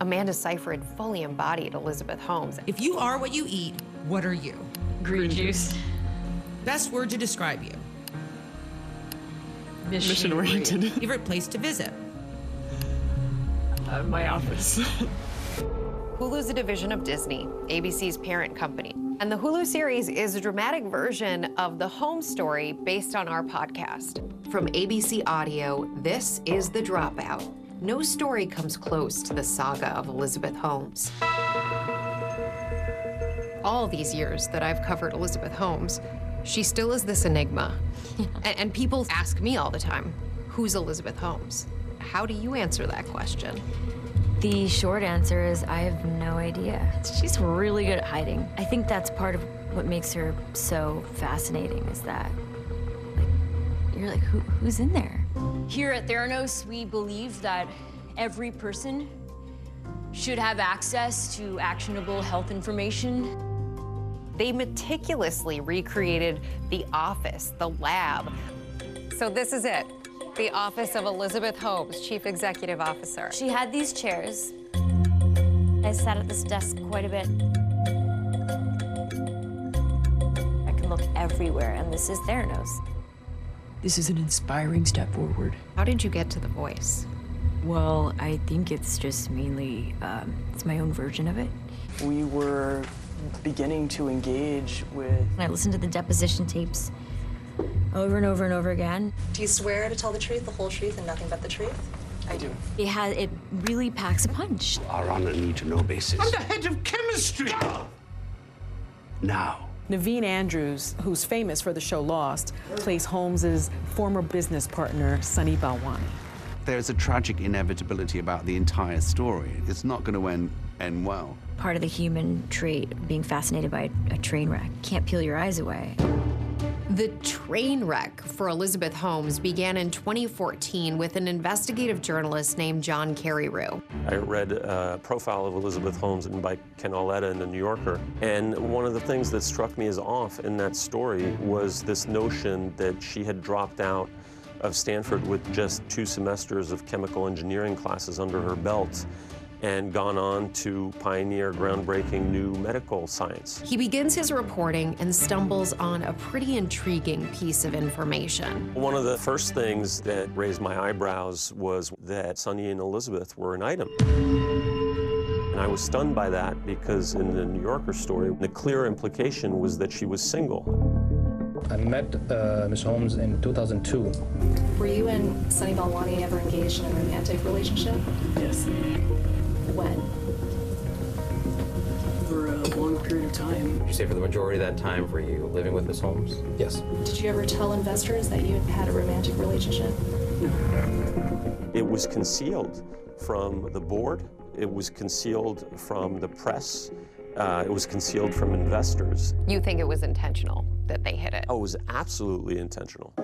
Amanda Seyfried fully embodied Elizabeth Holmes. If you are what you eat, what are you? Green juice. Best word to describe you. Mission oriented. Favorite place to visit? Uh, my office. Hulu's a division of Disney, ABC's parent company. And the Hulu series is a dramatic version of the Holmes story based on our podcast. From ABC Audio, this is The Dropout. No story comes close to the saga of Elizabeth Holmes. All these years that I've covered Elizabeth Holmes, she still is this enigma. And, and people ask me all the time, who's Elizabeth Holmes? How do you answer that question? The short answer is I have no idea. She's really good at hiding. I think that's part of what makes her so fascinating is that like you're like who who's in there? Here at Theranos, we believe that every person should have access to actionable health information. They meticulously recreated the office, the lab. So this is it the office of Elizabeth Holmes, Chief Executive Officer. She had these chairs. I sat at this desk quite a bit. I can look everywhere, and this is Theranos. This is an inspiring step forward. How did you get to the voice? Well, I think it's just mainly, um, it's my own version of it. We were beginning to engage with. I listened to the deposition tapes over and over and over again. Do you swear to tell the truth, the whole truth, and nothing but the truth? I do. It has, it really packs a punch. Are on a need to know basis. I'm the head of chemistry! Now. Naveen Andrews, who's famous for the show Lost, plays Holmes's former business partner, Sunny Balwani. There's a tragic inevitability about the entire story. It's not going to end, end well. Part of the human trait, being fascinated by a train wreck. Can't peel your eyes away. The train wreck for Elizabeth Holmes began in 2014 with an investigative journalist named John Carreyrou. I read a profile of Elizabeth Holmes by Ken Auletta in The New Yorker, and one of the things that struck me as off in that story was this notion that she had dropped out of Stanford with just two semesters of chemical engineering classes under her belt and gone on to pioneer groundbreaking new medical science. He begins his reporting and stumbles on a pretty intriguing piece of information. One of the first things that raised my eyebrows was that Sunny and Elizabeth were an item. And I was stunned by that because in the New Yorker story, the clear implication was that she was single. I met uh, Ms. Holmes in 2002. Were you and Sunny Balwani ever engaged in a romantic relationship? Yes. When? For a long period of time. Would you say for the majority of that time were you living with Miss Holmes? Yes. Did you ever tell investors that you had a romantic relationship? No. It was concealed from the board. It was concealed from the press. Uh, it was concealed from investors. You think it was intentional that they hid it? Oh, it was absolutely intentional.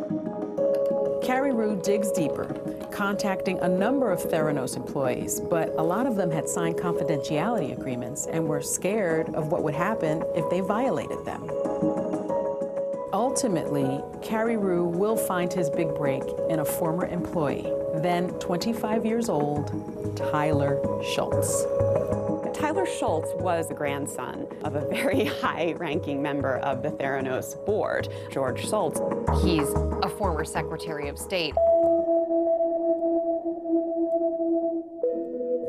Carreyrou digs deeper, contacting a number of Theranos employees, but a lot of them had signed confidentiality agreements and were scared of what would happen if they violated them. Ultimately, Carreyrou will find his big break in a former employee, then 25 years old, Tyler Shultz. Tyler Shultz was the grandson of a very high ranking member of the Theranos board, George Shultz. He's a former Secretary of State.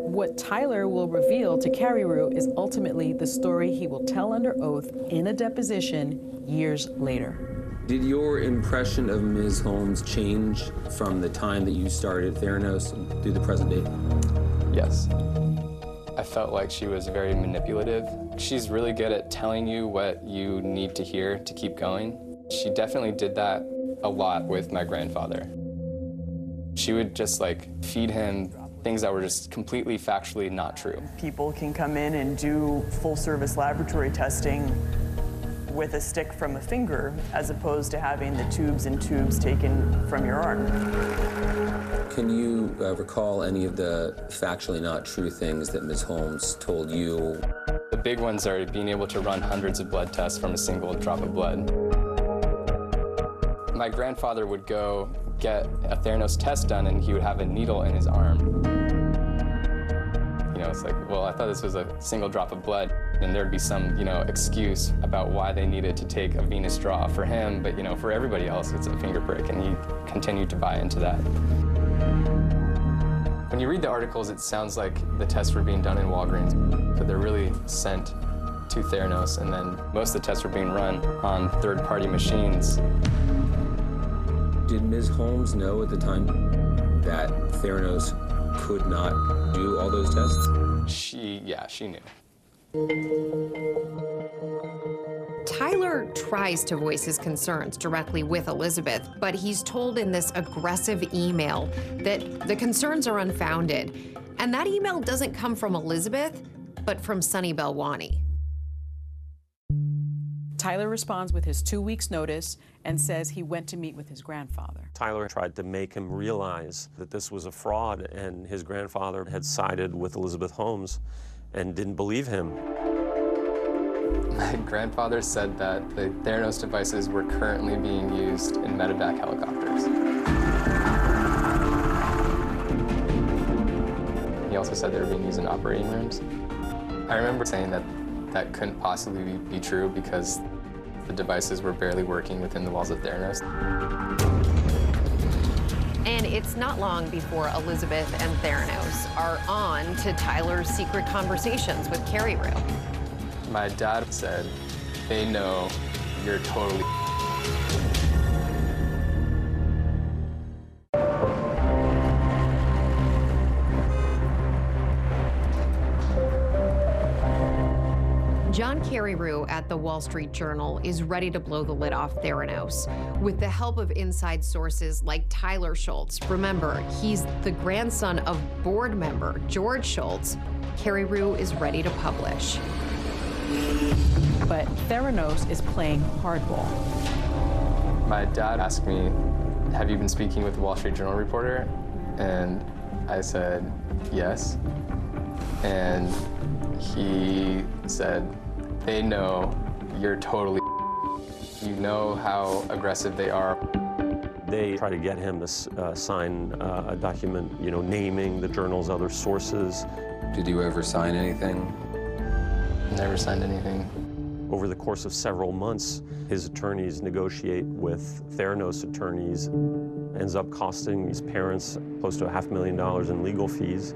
What Tyler will reveal to Carrie Carreyrou is ultimately the story he will tell under oath in a deposition years later. Did your impression of Ms. Holmes change from the time that you started Theranos through the present day? Yes. I felt like she was very manipulative. She's really good at telling you what you need to hear to keep going. She definitely did that a lot with my grandfather. She would just like feed him things that were just completely factually not true. People can come in and do full service laboratory testing with a stick from a finger as opposed to having the tubes and tubes taken from your arm. Can you uh, recall any of the factually not true things that Ms. Holmes told you? The big ones are being able to run hundreds of blood tests from a single drop of blood. My grandfather would go get a Theranos test done and he would have a needle in his arm. You know, it's like, well, I thought this was a single drop of blood. And there'd be some, you know, excuse about why they needed to take a venous draw for him, but, you know, for everybody else, it's a finger prick, and he continued to buy into that. When you read the articles, it sounds like the tests were being done in Walgreens, but they're really sent to Theranos, and then most of the tests were being run on third-party machines. Did Ms. Holmes know at the time that Theranos could not do all those tests? She, yeah, she knew. Tyler tries to voice his concerns directly with Elizabeth, but he's told in this aggressive email that the concerns are unfounded. And that email doesn't come from Elizabeth, but from Sunny Balwani. Tyler responds with his two weeks' notice and says he went to meet with his grandfather. Tyler tried to make him realize that this was a fraud, and his grandfather had sided with Elizabeth Holmes and didn't believe him. My grandfather said that the Theranos devices were currently being used in medevac helicopters. He also said they were being used in operating rooms. I remember saying that that couldn't possibly be, true because the devices were barely working within the walls of Theranos. And it's not long before Elizabeth and Theranos are on to Tyler's secret conversations with Carreyrou. My dad said, they know you're totally John Carreyrou at the Wall Street Journal is ready to blow the lid off Theranos. With the help of inside sources like Tyler Shultz, remember, he's the grandson of board member George Shultz, Carreyrou is ready to publish. But Theranos is playing hardball. My dad asked me, Have you been speaking with the Wall Street Journal reporter? And I said, Yes. And he said, They know you're totally. You know how aggressive they are. They try to get him to uh, sign uh, a document, you know, naming the journal's other sources. Did you ever sign anything? Never signed anything. Over the course of several months, his attorneys negotiate with Theranos attorneys. Ends up costing his parents close to a half million dollars in legal fees,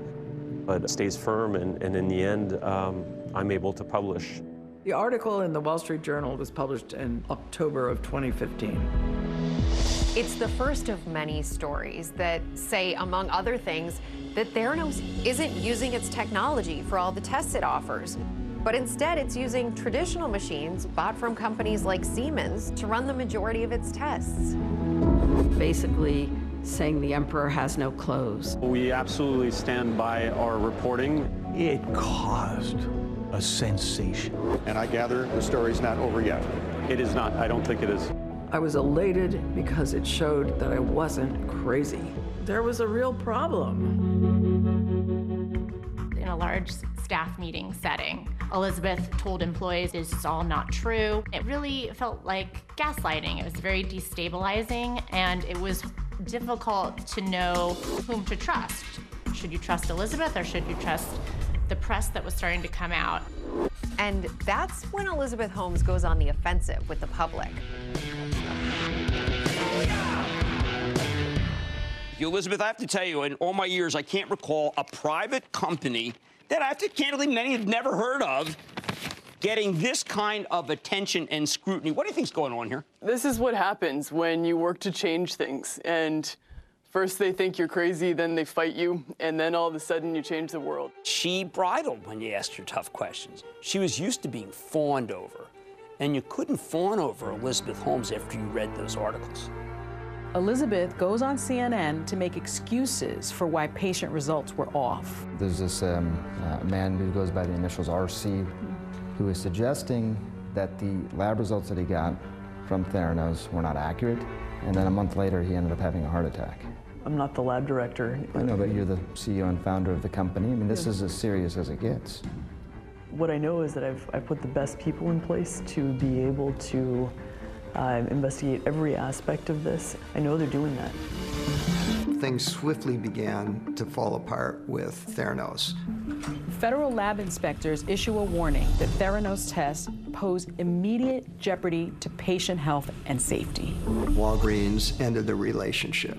but stays firm, and, and in the end, um, I'm able to publish. The article in the Wall Street Journal was published in October of 2015. It's the first of many stories that say, among other things, that Theranos isn't using its technology for all the tests it offers, but instead it's using traditional machines bought from companies like Siemens to run the majority of its tests. Basically, saying the emperor has no clothes. We absolutely stand by our reporting. It caused a sensation. And I gather the story's not over yet. It is not. I don't think it is. I was elated because it showed that I wasn't crazy. There was a real problem. In a large staff meeting setting, Elizabeth told employees this is all not true. It really felt like gaslighting. It was very destabilizing, and it was difficult to know whom to trust. Should you trust Elizabeth or should you trust the press that was starting to come out? And that's when Elizabeth Holmes goes on the offensive with the public. Elizabeth, I have to tell you, in all my years, I can't recall a private company that I have to candidly, many have never heard of, getting this kind of attention and scrutiny. What do you think's going on here? This is what happens when you work to change things. And first they think you're crazy, then they fight you, and then all of a sudden you change the world. She bridled when you asked her tough questions. She was used to being fawned over. And you couldn't fawn over Elizabeth Holmes after you read those articles. Elizabeth goes on CNN to make excuses for why patient results were off. There's this um, uh, man who goes by the initials RC who is suggesting that the lab results that he got from Theranos were not accurate, and then a month later he ended up having a heart attack. I'm not the lab director. I know, but you're the CEO and founder of the company. I mean, this is as serious as it gets. What I know is that I've, I put the best people in place to be able to uh, investigate every aspect of this. I know they're doing that. Things swiftly began to fall apart with Theranos. Federal lab inspectors issue a warning that Theranos tests pose immediate jeopardy to patient health and safety. Walgreens ended the relationship.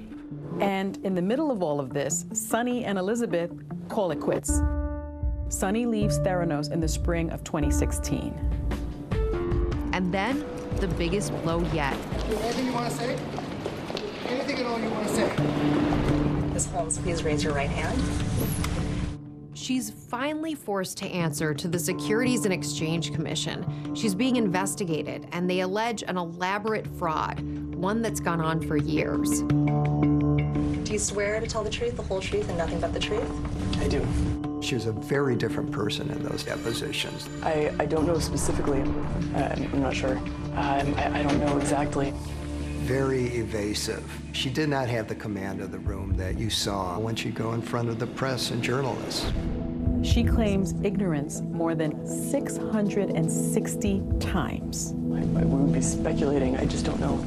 And in the middle of all of this, Sunny and Elizabeth call it quits. Sunny leaves Theranos in the spring of 2016. And then the biggest blow yet. Anything you want to say? Anything at all you want to say? Ms. Holmes, please raise your right hand. She's finally forced to answer to the Securities and Exchange Commission. She's being investigated, and they allege an elaborate fraud, one that's gone on for years. Do you swear to tell the truth, the whole truth, and nothing but the truth? I do. She was a very different person in those depositions. I, I don't know specifically. I'm, I'm not sure. Um, I, I don't know exactly. Very evasive. She did not have the command of the room that you saw when she'd go in front of the press and journalists. She claims ignorance more than 660 times. I, I wouldn't be speculating. I just don't know.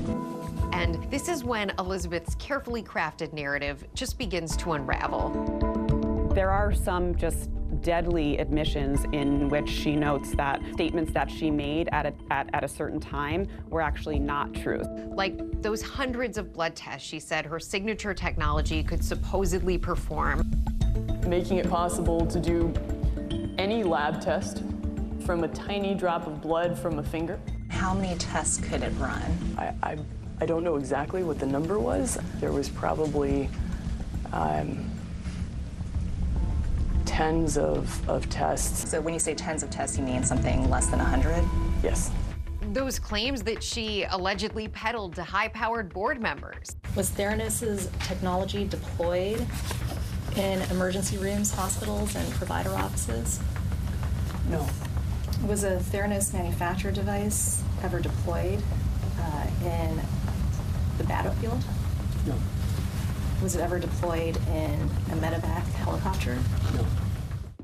And this is when Elizabeth's carefully crafted narrative just begins to unravel. There are some just deadly admissions in which she notes that statements that she made at a, at, at a certain time were actually not true. Like those hundreds of blood tests she said her signature technology could supposedly perform. Making it possible to do any lab test from a tiny drop of blood from a finger. How many tests could it run? I, I, I don't know exactly what the number was. There was probably um, tens of, of tests. So when you say tens of tests, you mean something less than 100? Yes. Those claims that she allegedly peddled to high powered board members. Was Theranos' technology deployed in emergency rooms, hospitals, and provider offices? No. Was a Theranos manufactured device ever deployed uh, in the battlefield? No. Was it ever deployed in a medevac helicopter? No.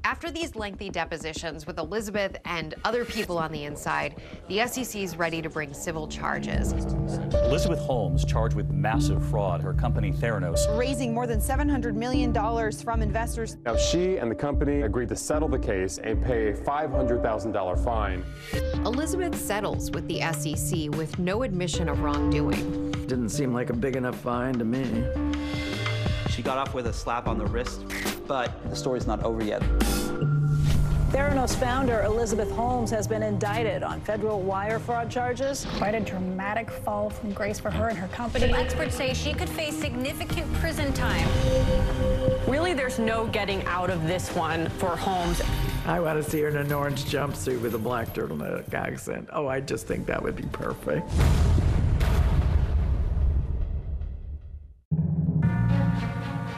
After these lengthy depositions with Elizabeth and other people on the inside, the SEC is ready to bring civil charges. Elizabeth Holmes charged with massive fraud. Her company Theranos raising more than $700 million from investors. Now, she and the company agreed to settle the case and pay a $500,000 fine. Elizabeth settles with the SEC with no admission of wrongdoing. Didn't seem like a big enough fine to me. She got off with a slap on the wrist, but the story's not over yet. Theranos founder Elizabeth Holmes has been indicted on federal wire fraud charges. Quite a dramatic fall from grace for her and her company. Experts say she could face significant prison time. Really, there's no getting out of this one for Holmes. I want to see her in an orange jumpsuit with a black turtleneck accent. Oh, I just think that would be perfect.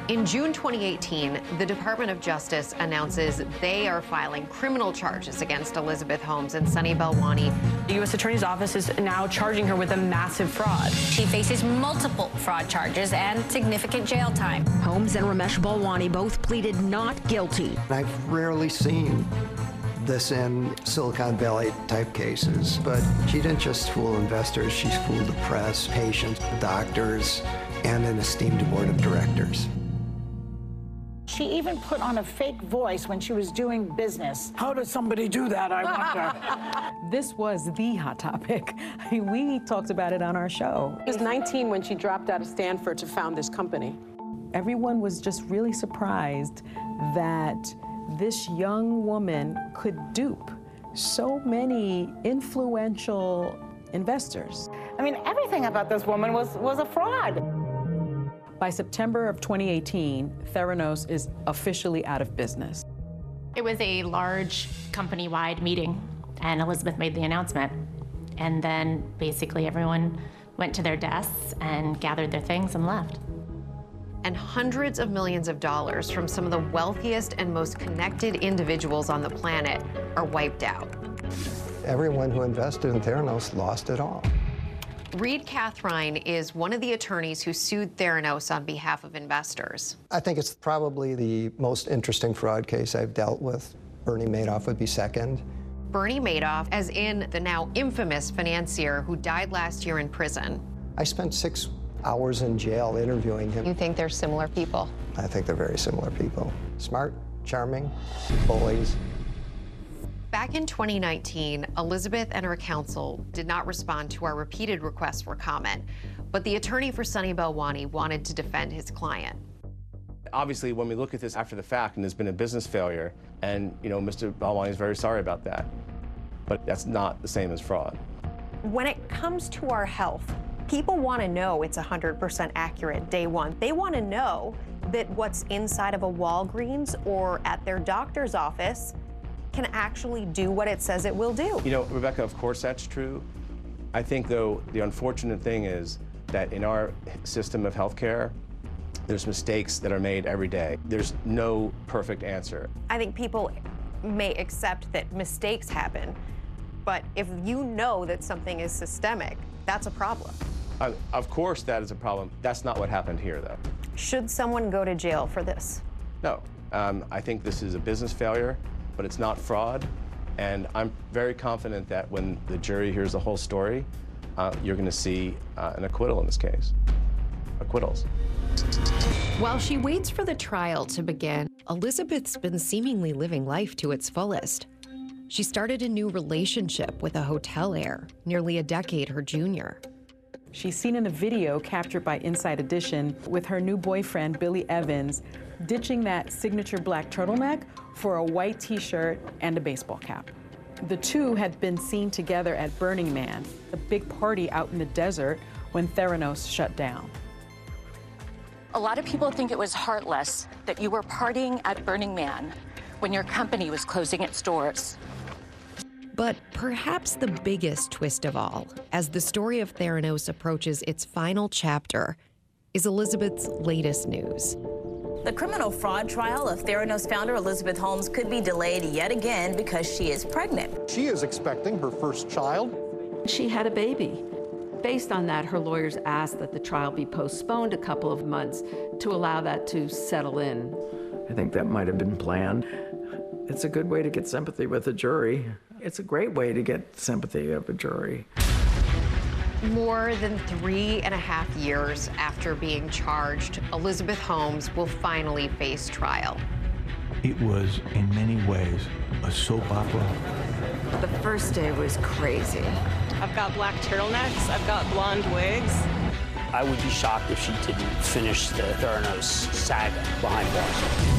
In June 2018, the Department of Justice announces they are filing criminal charges against Elizabeth Holmes and Sunny Balwani. The U.S. Attorney's Office is now charging her with a massive fraud. She faces multiple fraud charges and significant jail time. Holmes and Ramesh Balwani both pleaded not guilty. I've rarely seen this in Silicon Valley type cases, but she didn't just fool investors, she's fooled the press, patients, doctors, and an esteemed board of directors. She even put on a fake voice when she was doing business. How does somebody do that, I wonder? this was the hot topic. I mean, we talked about it on our show. She was 19 when she dropped out of Stanford to found this company. Everyone was just really surprised that this young woman could dupe so many influential investors. I mean, everything about this woman was, was a fraud. By September of 2018, Theranos is officially out of business. It was a large company wide meeting, and Elizabeth made the announcement. And then basically everyone went to their desks and gathered their things and left. And hundreds of millions of dollars from some of the wealthiest and most connected individuals on the planet are wiped out. Everyone who invested in Theranos lost it all. Reed Kathrein is one of the attorneys who sued Theranos on behalf of investors. I think it's probably the most interesting fraud case I've dealt with. Bernie Madoff would be second. Bernie Madoff, as in the now infamous financier who died last year in prison. I spent six hours in jail interviewing him. You think they're similar people? I think they're very similar people. Smart, charming, bullies. Back in 2019, Elizabeth and her counsel did not respond to our repeated requests for comment, but the attorney for Sunny Balwani wanted to defend his client. Obviously, when we look at this after the fact and there's been a business failure, and you know, Mr. Balwani is very sorry about that, but that's not the same as fraud. When it comes to our health, people want to know it's 100% accurate day one. They want to know that what's inside of a Walgreens or at their doctor's office can actually do what it says it will do. You know, Rebecca, of course that's true. I think, though, the unfortunate thing is that in our system of healthcare, there's mistakes that are made every day. There's no perfect answer. I think people may accept that mistakes happen, but if you know that something is systemic, that's a problem. Uh, of course, that is a problem. That's not what happened here, though. Should someone go to jail for this? No. Um, I think this is a business failure but it's not fraud. And I'm very confident that when the jury hears the whole story, uh, you're going to see uh, an acquittal in this case. Acquittals. While she waits for the trial to begin, Elizabeth's been seemingly living life to its fullest. She started a new relationship with a hotel heir, nearly a decade her junior. She's seen in a video captured by Inside Edition with her new boyfriend, Billy Evans, ditching that signature black turtleneck for a white t shirt and a baseball cap. The two had been seen together at Burning Man, a big party out in the desert when Theranos shut down. A lot of people think it was heartless that you were partying at Burning Man when your company was closing its doors. But perhaps the biggest twist of all, as the story of Theranos approaches its final chapter, is Elizabeth's latest news. The criminal fraud trial of Theranos founder Elizabeth Holmes could be delayed yet again because she is pregnant. She is expecting her first child. She had a baby. Based on that, her lawyers asked that the trial be postponed a couple of months to allow that to settle in. I think that might have been planned. It's a good way to get sympathy with a jury. It's a great way to get sympathy of a jury. More than three and a half years after being charged, Elizabeth Holmes will finally face trial. It was, in many ways, a soap opera. The first day was crazy. I've got black turtlenecks, I've got blonde wigs. I would be shocked if she didn't finish the Theranos saga behind bars.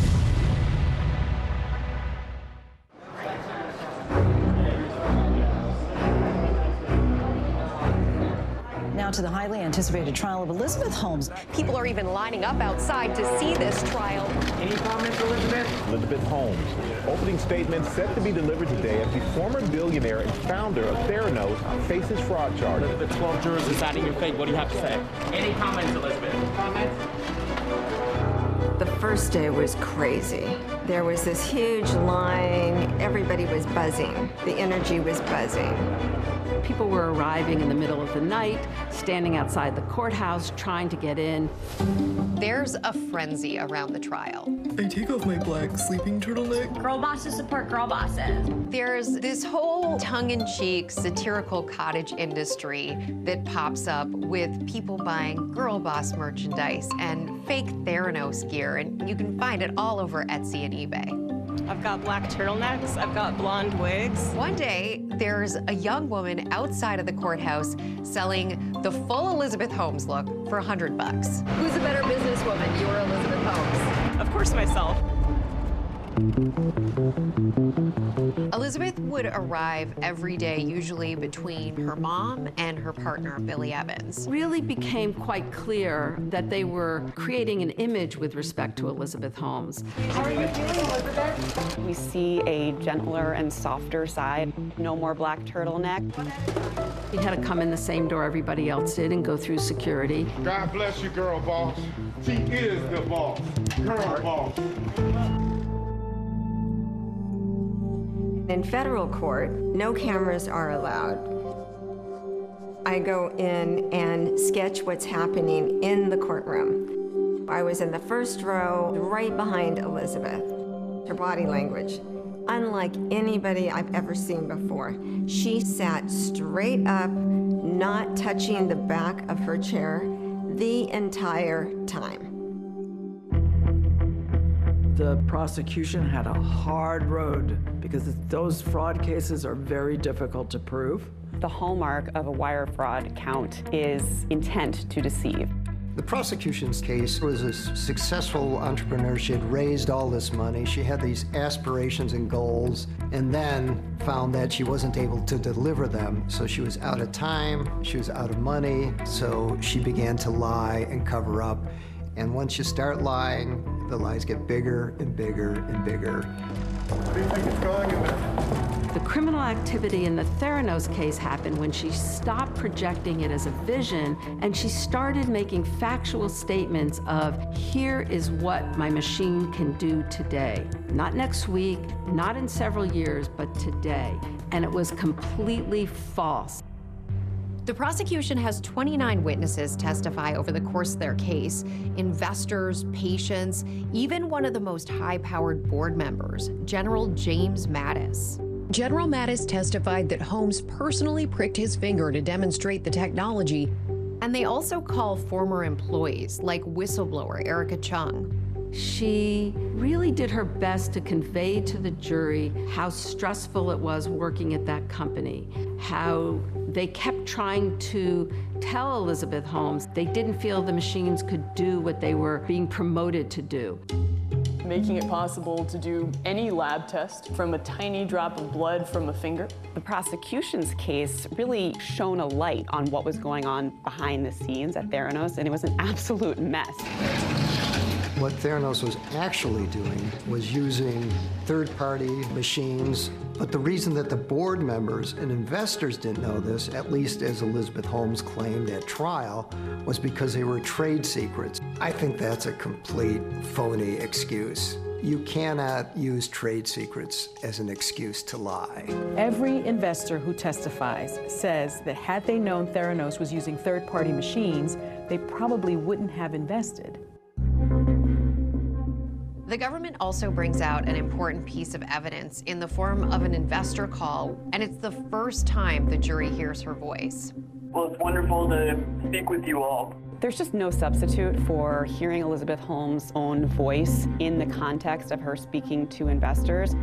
To the highly anticipated trial of Elizabeth Holmes. People are even lining up outside to see this trial. Any comments, Elizabeth? Elizabeth Holmes. Opening statement set to be delivered today as the former billionaire and founder of Theranos faces fraud charges. The 12 jurors deciding your fate. What do you have to say? Any comments, Elizabeth? Comments? The first day was crazy. There was this huge line. Everybody was buzzing. The energy was buzzing. People were arriving in the middle of the night, standing outside the courthouse, trying to get in. There's a frenzy around the trial. I take off my black sleeping turtleneck. Girl bosses support girl bosses. There's this whole tongue in cheek, satirical cottage industry that pops up with people buying girl boss merchandise and fake Theranos gear, and you can find it all over Etsy and eBay. I've got black turtlenecks, I've got blonde wigs. One day, there's a young woman outside of the courthouse selling the full Elizabeth Holmes look for 100 bucks. Who's a better businesswoman, you or Elizabeth Holmes? Of course, myself. Elizabeth would arrive every day, usually between her mom and her partner, Billy Evans. Really became quite clear that they were creating an image with respect to Elizabeth Holmes. How are you feeling, Elizabeth? We see a gentler and softer side. No more black turtleneck. He had to come in the same door everybody else did and go through security. God bless you, girl boss. She is the boss. Girl boss. In federal court, no cameras are allowed. I go in and sketch what's happening in the courtroom. I was in the first row, right behind Elizabeth. Her body language, unlike anybody I've ever seen before. She sat straight up, not touching the back of her chair the entire time. The prosecution had a hard road because those fraud cases are very difficult to prove. The hallmark of a wire fraud count is intent to deceive. The prosecution's case was a successful entrepreneur. She had raised all this money. She had these aspirations and goals, and then found that she wasn't able to deliver them. So she was out of time, she was out of money, so she began to lie and cover up. And once you start lying, the lies get bigger and bigger and bigger. The criminal activity in the Theranos case happened when she stopped projecting it as a vision and she started making factual statements of, here is what my machine can do today. Not next week, not in several years, but today. And it was completely false. The prosecution has 29 witnesses testify over the course of their case investors, patients, even one of the most high powered board members, General James Mattis. General Mattis testified that Holmes personally pricked his finger to demonstrate the technology, and they also call former employees like whistleblower Erika Cheung. She really did her best to convey to the jury how stressful it was working at that company, how they kept trying to tell Elizabeth Holmes they didn't feel the machines could do what they were being promoted to do. Making it possible to do any lab test from a tiny drop of blood from a finger. The prosecution's case really shone a light on what was going on behind the scenes at Theranos, and it was an absolute mess. What Theranos was actually doing was using third-party machines, but the reason that the board members and investors didn't know this, at least as Elizabeth Holmes claimed at trial, was because they were trade secrets. I think that's a complete phony excuse. You cannot use trade secrets as an excuse to lie. Every investor who testifies says that had they known Theranos was using third-party machines, they probably wouldn't have invested. The government also brings out an important piece of evidence in the form of an investor call, and it's the first time the jury hears her voice. Well, it's wonderful to speak with you all. There's just no substitute for hearing Elizabeth Holmes' own voice in the context of her speaking to investors.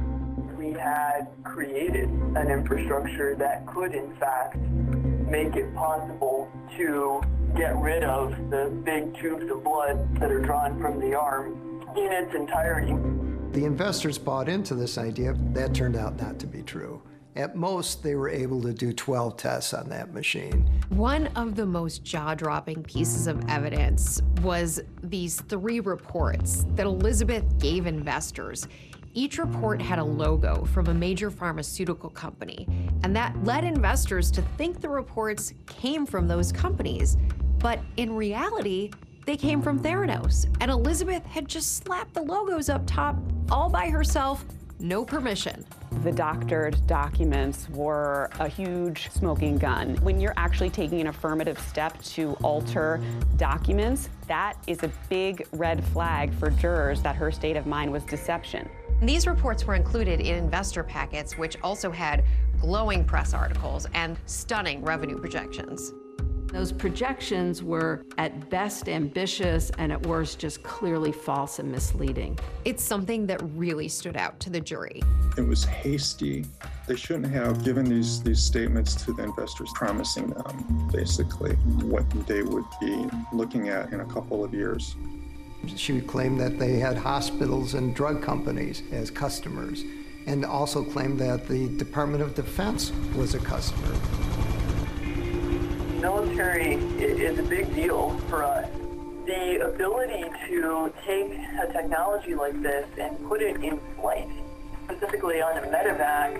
We had created an infrastructure that could, in fact, make it possible to get rid of the big tubes of blood that are drawn from the arm in its entirety. The investors bought into this idea. That turned out not to be true. At most, they were able to do 12 tests on that machine. One of the most jaw dropping pieces of evidence was these three reports that Elizabeth gave investors. Each report had a logo from a major pharmaceutical company, and that led investors to think the reports came from those companies. But in reality, they came from Theranos, and Elizabeth had just slapped the logos up top all by herself, no permission. The doctored documents were a huge smoking gun. When you're actually taking an affirmative step to alter documents, that is a big red flag for jurors that her state of mind was deception. These reports were included in investor packets, which also had glowing press articles and stunning revenue projections. Those projections were at best ambitious and at worst just clearly false and misleading. It's something that really stood out to the jury. It was hasty. They shouldn't have given these, these statements to the investors, promising them basically what they would be looking at in a couple of years. She claimed that they had hospitals and drug companies as customers, and also claimed that the Department of Defense was a customer military is a big deal for us. The ability to take a technology like this and put it in flight, specifically on a medevac,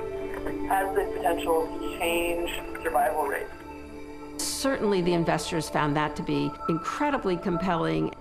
has the potential to change survival rates. Certainly, the investors found that to be incredibly compelling.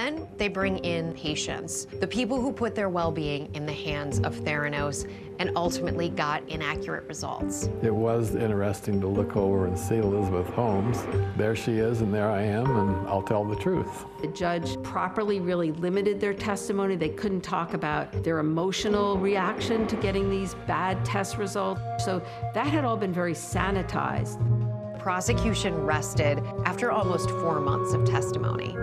Then they bring in patients, the people who put their well being in the hands of Theranos and ultimately got inaccurate results. It was interesting to look over and see Elizabeth Holmes. There she is, and there I am, and I'll tell the truth. The judge properly really limited their testimony. They couldn't talk about their emotional reaction to getting these bad test results. So that had all been very sanitized. Prosecution rested after almost four months of testimony.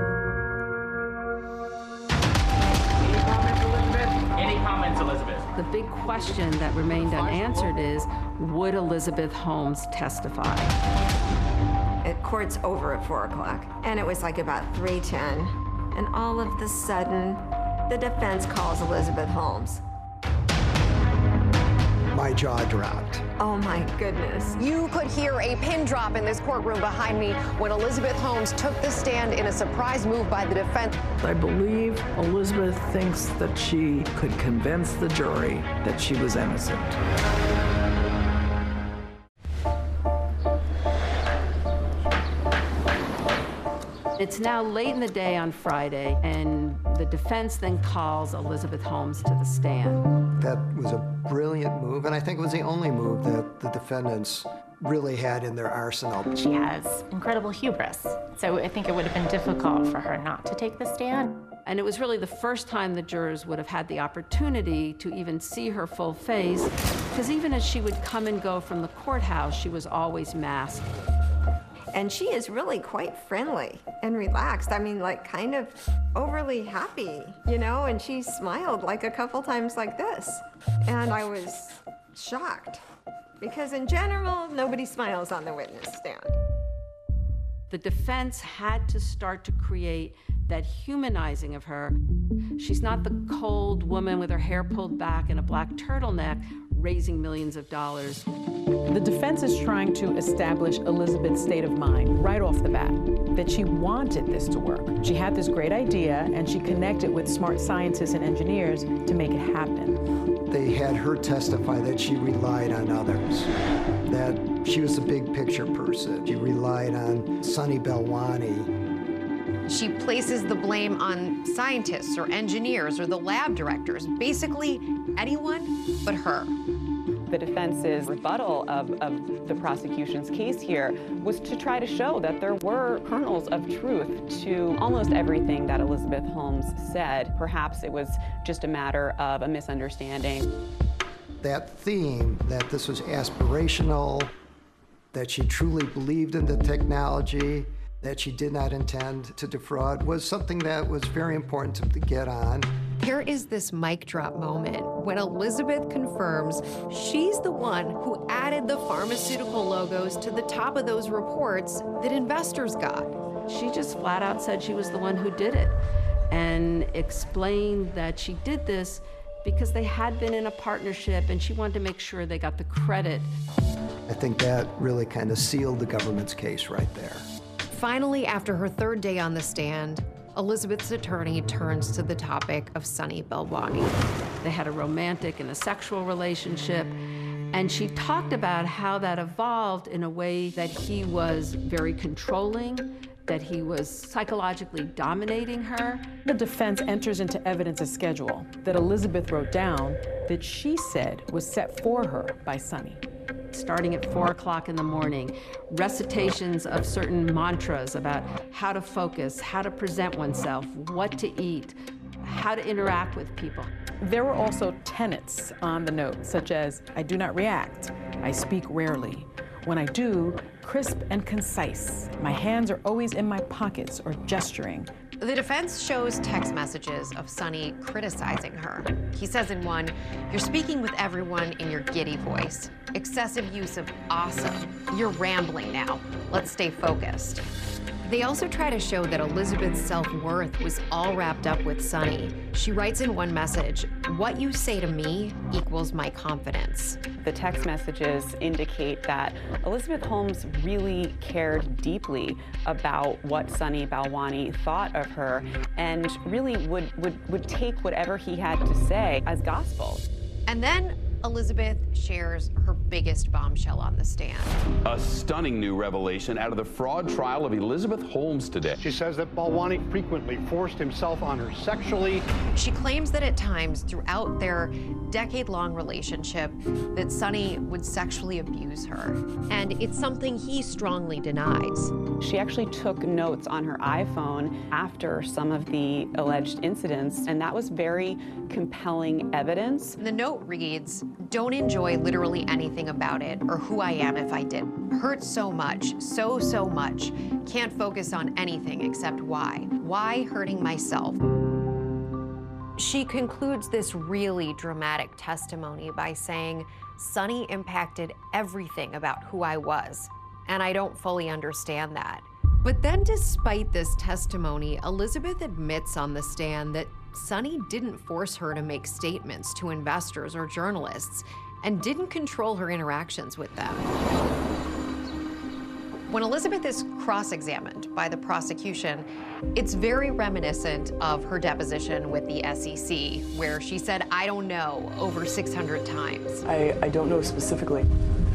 Comments, Elizabeth? The big question that remained unanswered is, would Elizabeth Holmes testify? It court's over at four o'clock, and it was like about 3.10, and all of the sudden, the defense calls Elizabeth Holmes. My jaw dropped. Oh my goodness. You could hear a pin drop in this courtroom behind me when Elizabeth Holmes took the stand in a surprise move by the defense. I believe Elizabeth thinks that she could convince the jury that she was innocent. It's now late in the day on Friday, and the defense then calls Elizabeth Holmes to the stand. That was a brilliant move, and I think it was the only move that the defendants really had in their arsenal. She has incredible hubris, so I think it would have been difficult for her not to take the stand. And it was really the first time the jurors would have had the opportunity to even see her full face, because even as she would come and go from the courthouse, she was always masked. And she is really quite friendly and relaxed. I mean, like kind of overly happy, you know, and she smiled like a couple times like this. And I was shocked because, in general, nobody smiles on the witness stand. The defense had to start to create that humanizing of her. She's not the cold woman with her hair pulled back and a black turtleneck raising millions of dollars. The defense is trying to establish Elizabeth's state of mind right off the bat, that she wanted this to work. She had this great idea and she connected with smart scientists and engineers to make it happen. They had her testify that she relied on others, that she was a big picture person. She relied on Sunny Balwani, she places the blame on scientists or engineers or the lab directors, basically anyone but her. The defense's rebuttal of, of the prosecution's case here was to try to show that there were kernels of truth to almost everything that Elizabeth Holmes said. Perhaps it was just a matter of a misunderstanding. That theme that this was aspirational, that she truly believed in the technology, that she did not intend to defraud was something that was very important to get on. There is this mic drop moment when Elizabeth confirms she's the one who added the pharmaceutical logos to the top of those reports that investors got. She just flat out said she was the one who did it and explained that she did this because they had been in a partnership and she wanted to make sure they got the credit. I think that really kind of sealed the government's case right there. Finally, after her third day on the stand, Elizabeth's attorney turns to the topic of Sunny Balwani. They had a romantic and a sexual relationship, and she talked about how that evolved in a way that he was very controlling, that he was psychologically dominating her. The defense enters into evidence a schedule that Elizabeth wrote down that she said was set for her by Sunny starting at four o'clock in the morning, recitations of certain mantras about how to focus, how to present oneself, what to eat, how to interact with people. There were also tenets on the note, such as I do not react, I speak rarely. When I do, crisp and concise. My hands are always in my pockets or gesturing. The defense shows text messages of Sunny criticizing her. He says in one, You're speaking with everyone in your giddy voice. Excessive use of awesome. You're rambling now. Let's stay focused. They also try to show that Elizabeth's self worth was all wrapped up with Sunny. She writes in one message What you say to me equals my confidence. The text messages indicate that Elizabeth Holmes really cared deeply about what Sunny Balwani thought of her and really would, would, would take whatever he had to say as gospel. And then Elizabeth shares her biggest bombshell on the stand. A stunning new revelation out of the fraud trial of Elizabeth Holmes today. She says that Balwani frequently forced himself on her sexually. She claims that at times throughout their decade-long relationship that Sunny would sexually abuse her, and it's something he strongly denies. She actually took notes on her iPhone after some of the alleged incidents, and that was very compelling evidence. The note reads, don't enjoy literally anything about it or who I am if I did. Hurts so much, so, so much. Can't focus on anything except why. Why hurting myself? She concludes this really dramatic testimony by saying, Sunny impacted everything about who I was, and I don't fully understand that. But then, despite this testimony, Elizabeth admits on the stand that Sunny didn't force her to make statements to investors or journalists and didn't control her interactions with them. When Elizabeth is cross examined by the prosecution, it's very reminiscent of her deposition with the SEC, where she said, I don't know, over 600 times. I, I don't know specifically.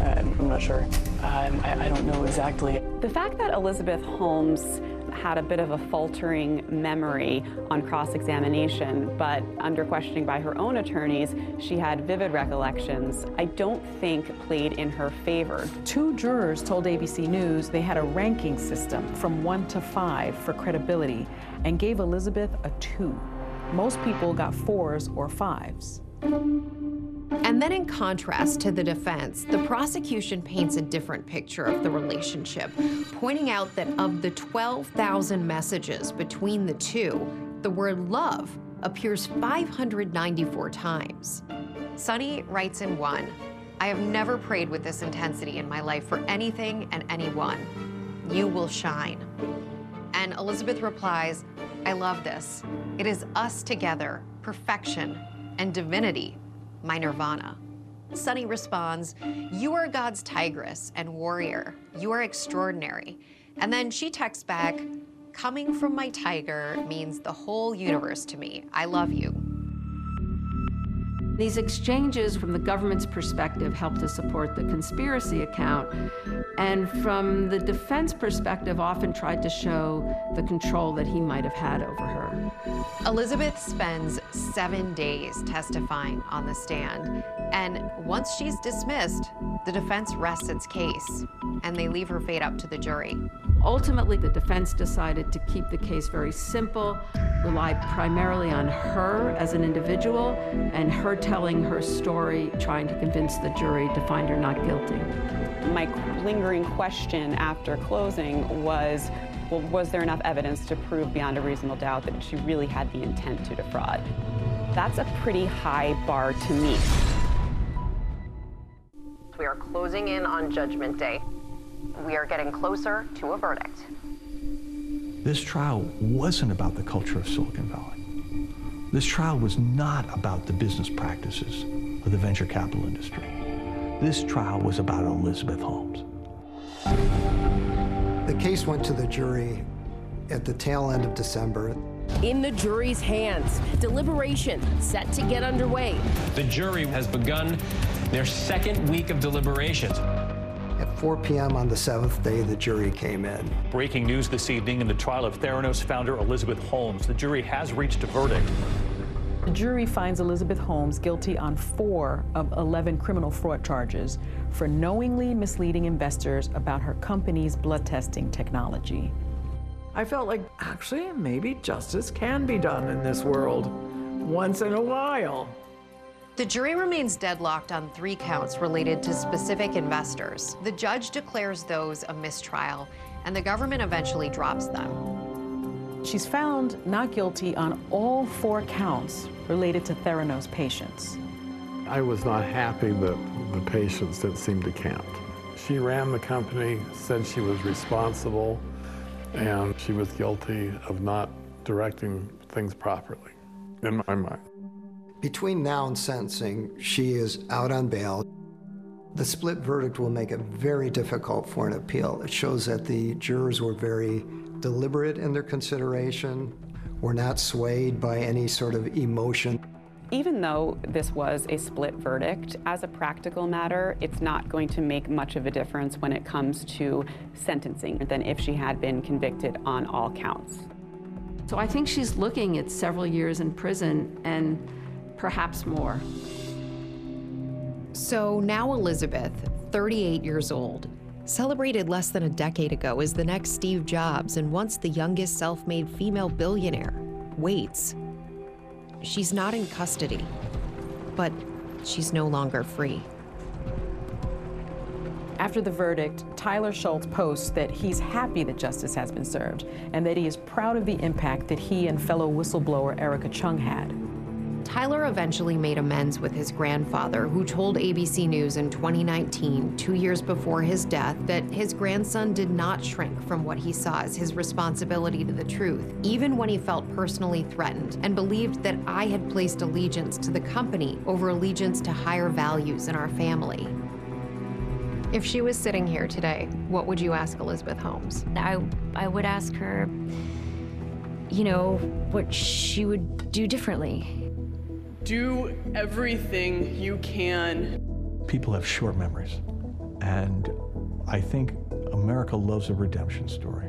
I'm, I'm not sure. Um, I, I don't know exactly. The fact that Elizabeth Holmes had a bit of a faltering memory on cross examination, but under questioning by her own attorneys, she had vivid recollections, I don't think played in her favor. Two jurors told ABC News they had a ranking system from one to five for credibility and gave Elizabeth a two. Most people got fours or fives. And then, in contrast to the defense, the prosecution paints a different picture of the relationship, pointing out that of the 12,000 messages between the two, the word love appears 594 times. Sunny writes in one I have never prayed with this intensity in my life for anything and anyone. You will shine. And Elizabeth replies, I love this. It is us together, perfection and divinity my nirvana. Sunny responds, You are God's tigress and warrior. You are extraordinary. And then she texts back, Coming from my tiger means the whole universe to me. I love you. These exchanges, from the government's perspective, help to support the conspiracy account, and from the defense perspective, often tried to show the control that he might have had over her. Elizabeth spends seven days testifying on the stand, and once she's dismissed, the defense rests its case, and they leave her fate up to the jury. Ultimately, the defense decided to keep the case very simple, rely primarily on her as an individual, and her telling her story, trying to convince the jury to find her not guilty. My lingering question after closing was well, was there enough evidence to prove beyond a reasonable doubt that she really had the intent to defraud? That's a pretty high bar to meet. We are closing in on Judgment Day. We are getting closer to a verdict. This trial wasn't about the culture of Silicon Valley. This trial was not about the business practices of the venture capital industry. This trial was about Elizabeth Holmes. The case went to the jury at the tail end of December. In the jury's hands, deliberation set to get underway. The jury has begun their second week of deliberations. At 4 p.m. on the seventh day, the jury came in. Breaking news this evening in the trial of Theranos founder Elizabeth Holmes. The jury has reached a verdict. The jury finds Elizabeth Holmes guilty on four of 11 criminal fraud charges for knowingly misleading investors about her company's blood testing technology. I felt like actually maybe justice can be done in this world once in a while. The jury remains deadlocked on three counts related to specific investors. The judge declares those a mistrial, and the government eventually drops them. She's found not guilty on all four counts related to Theranos patients. I was not happy that the patients didn't seem to count. She ran the company, said she was responsible, and she was guilty of not directing things properly, in my mind. Between now and sentencing, she is out on bail. The split verdict will make it very difficult for an appeal. It shows that the jurors were very deliberate in their consideration, were not swayed by any sort of emotion. Even though this was a split verdict, as a practical matter, it's not going to make much of a difference when it comes to sentencing than if she had been convicted on all counts. So I think she's looking at several years in prison and perhaps more. So now Elizabeth, 38 years old, celebrated less than a decade ago as the next Steve Jobs and once the youngest self made female billionaire, waits. She's not in custody, but she's no longer free. After the verdict, Tyler Shultz posts that he's happy that justice has been served and that he is proud of the impact that he and fellow whistleblower Erika Cheung had. Tyler eventually made amends with his grandfather, who told ABC News in 2019, two years before his death, that his grandson did not shrink from what he saw as his responsibility to the truth, even when he felt personally threatened and believed that I had placed allegiance to the company over allegiance to higher values in our family. If she was sitting here today, what would you ask Elizabeth Holmes? I, I would ask her, you know, what she would do differently do everything you can. People have short memories. And I think America loves a redemption story.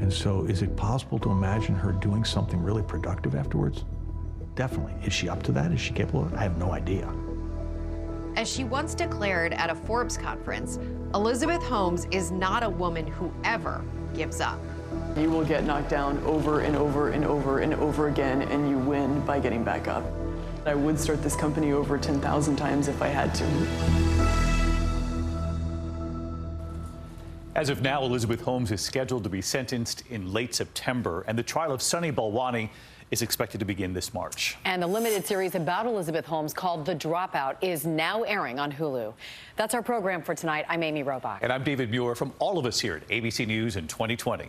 And so, is it possible to imagine her doing something really productive afterwards? Definitely. Is she up to that? Is she capable of it? I have no idea. As she once declared at a Forbes conference, Elizabeth Holmes is not a woman who ever gives up. You will get knocked down over and over and over and over again, and you win by getting back up. I would start this company over 10,000 times if I had to. As of now, Elizabeth Holmes is scheduled to be sentenced in late September, and the trial of Sunny Balwani is expected to begin this March. And the limited series about Elizabeth Holmes called The Dropout is now airing on Hulu. That's our program for tonight. I'm Amy Robach. And I'm David Muir from all of us here at ABC News in 20/20.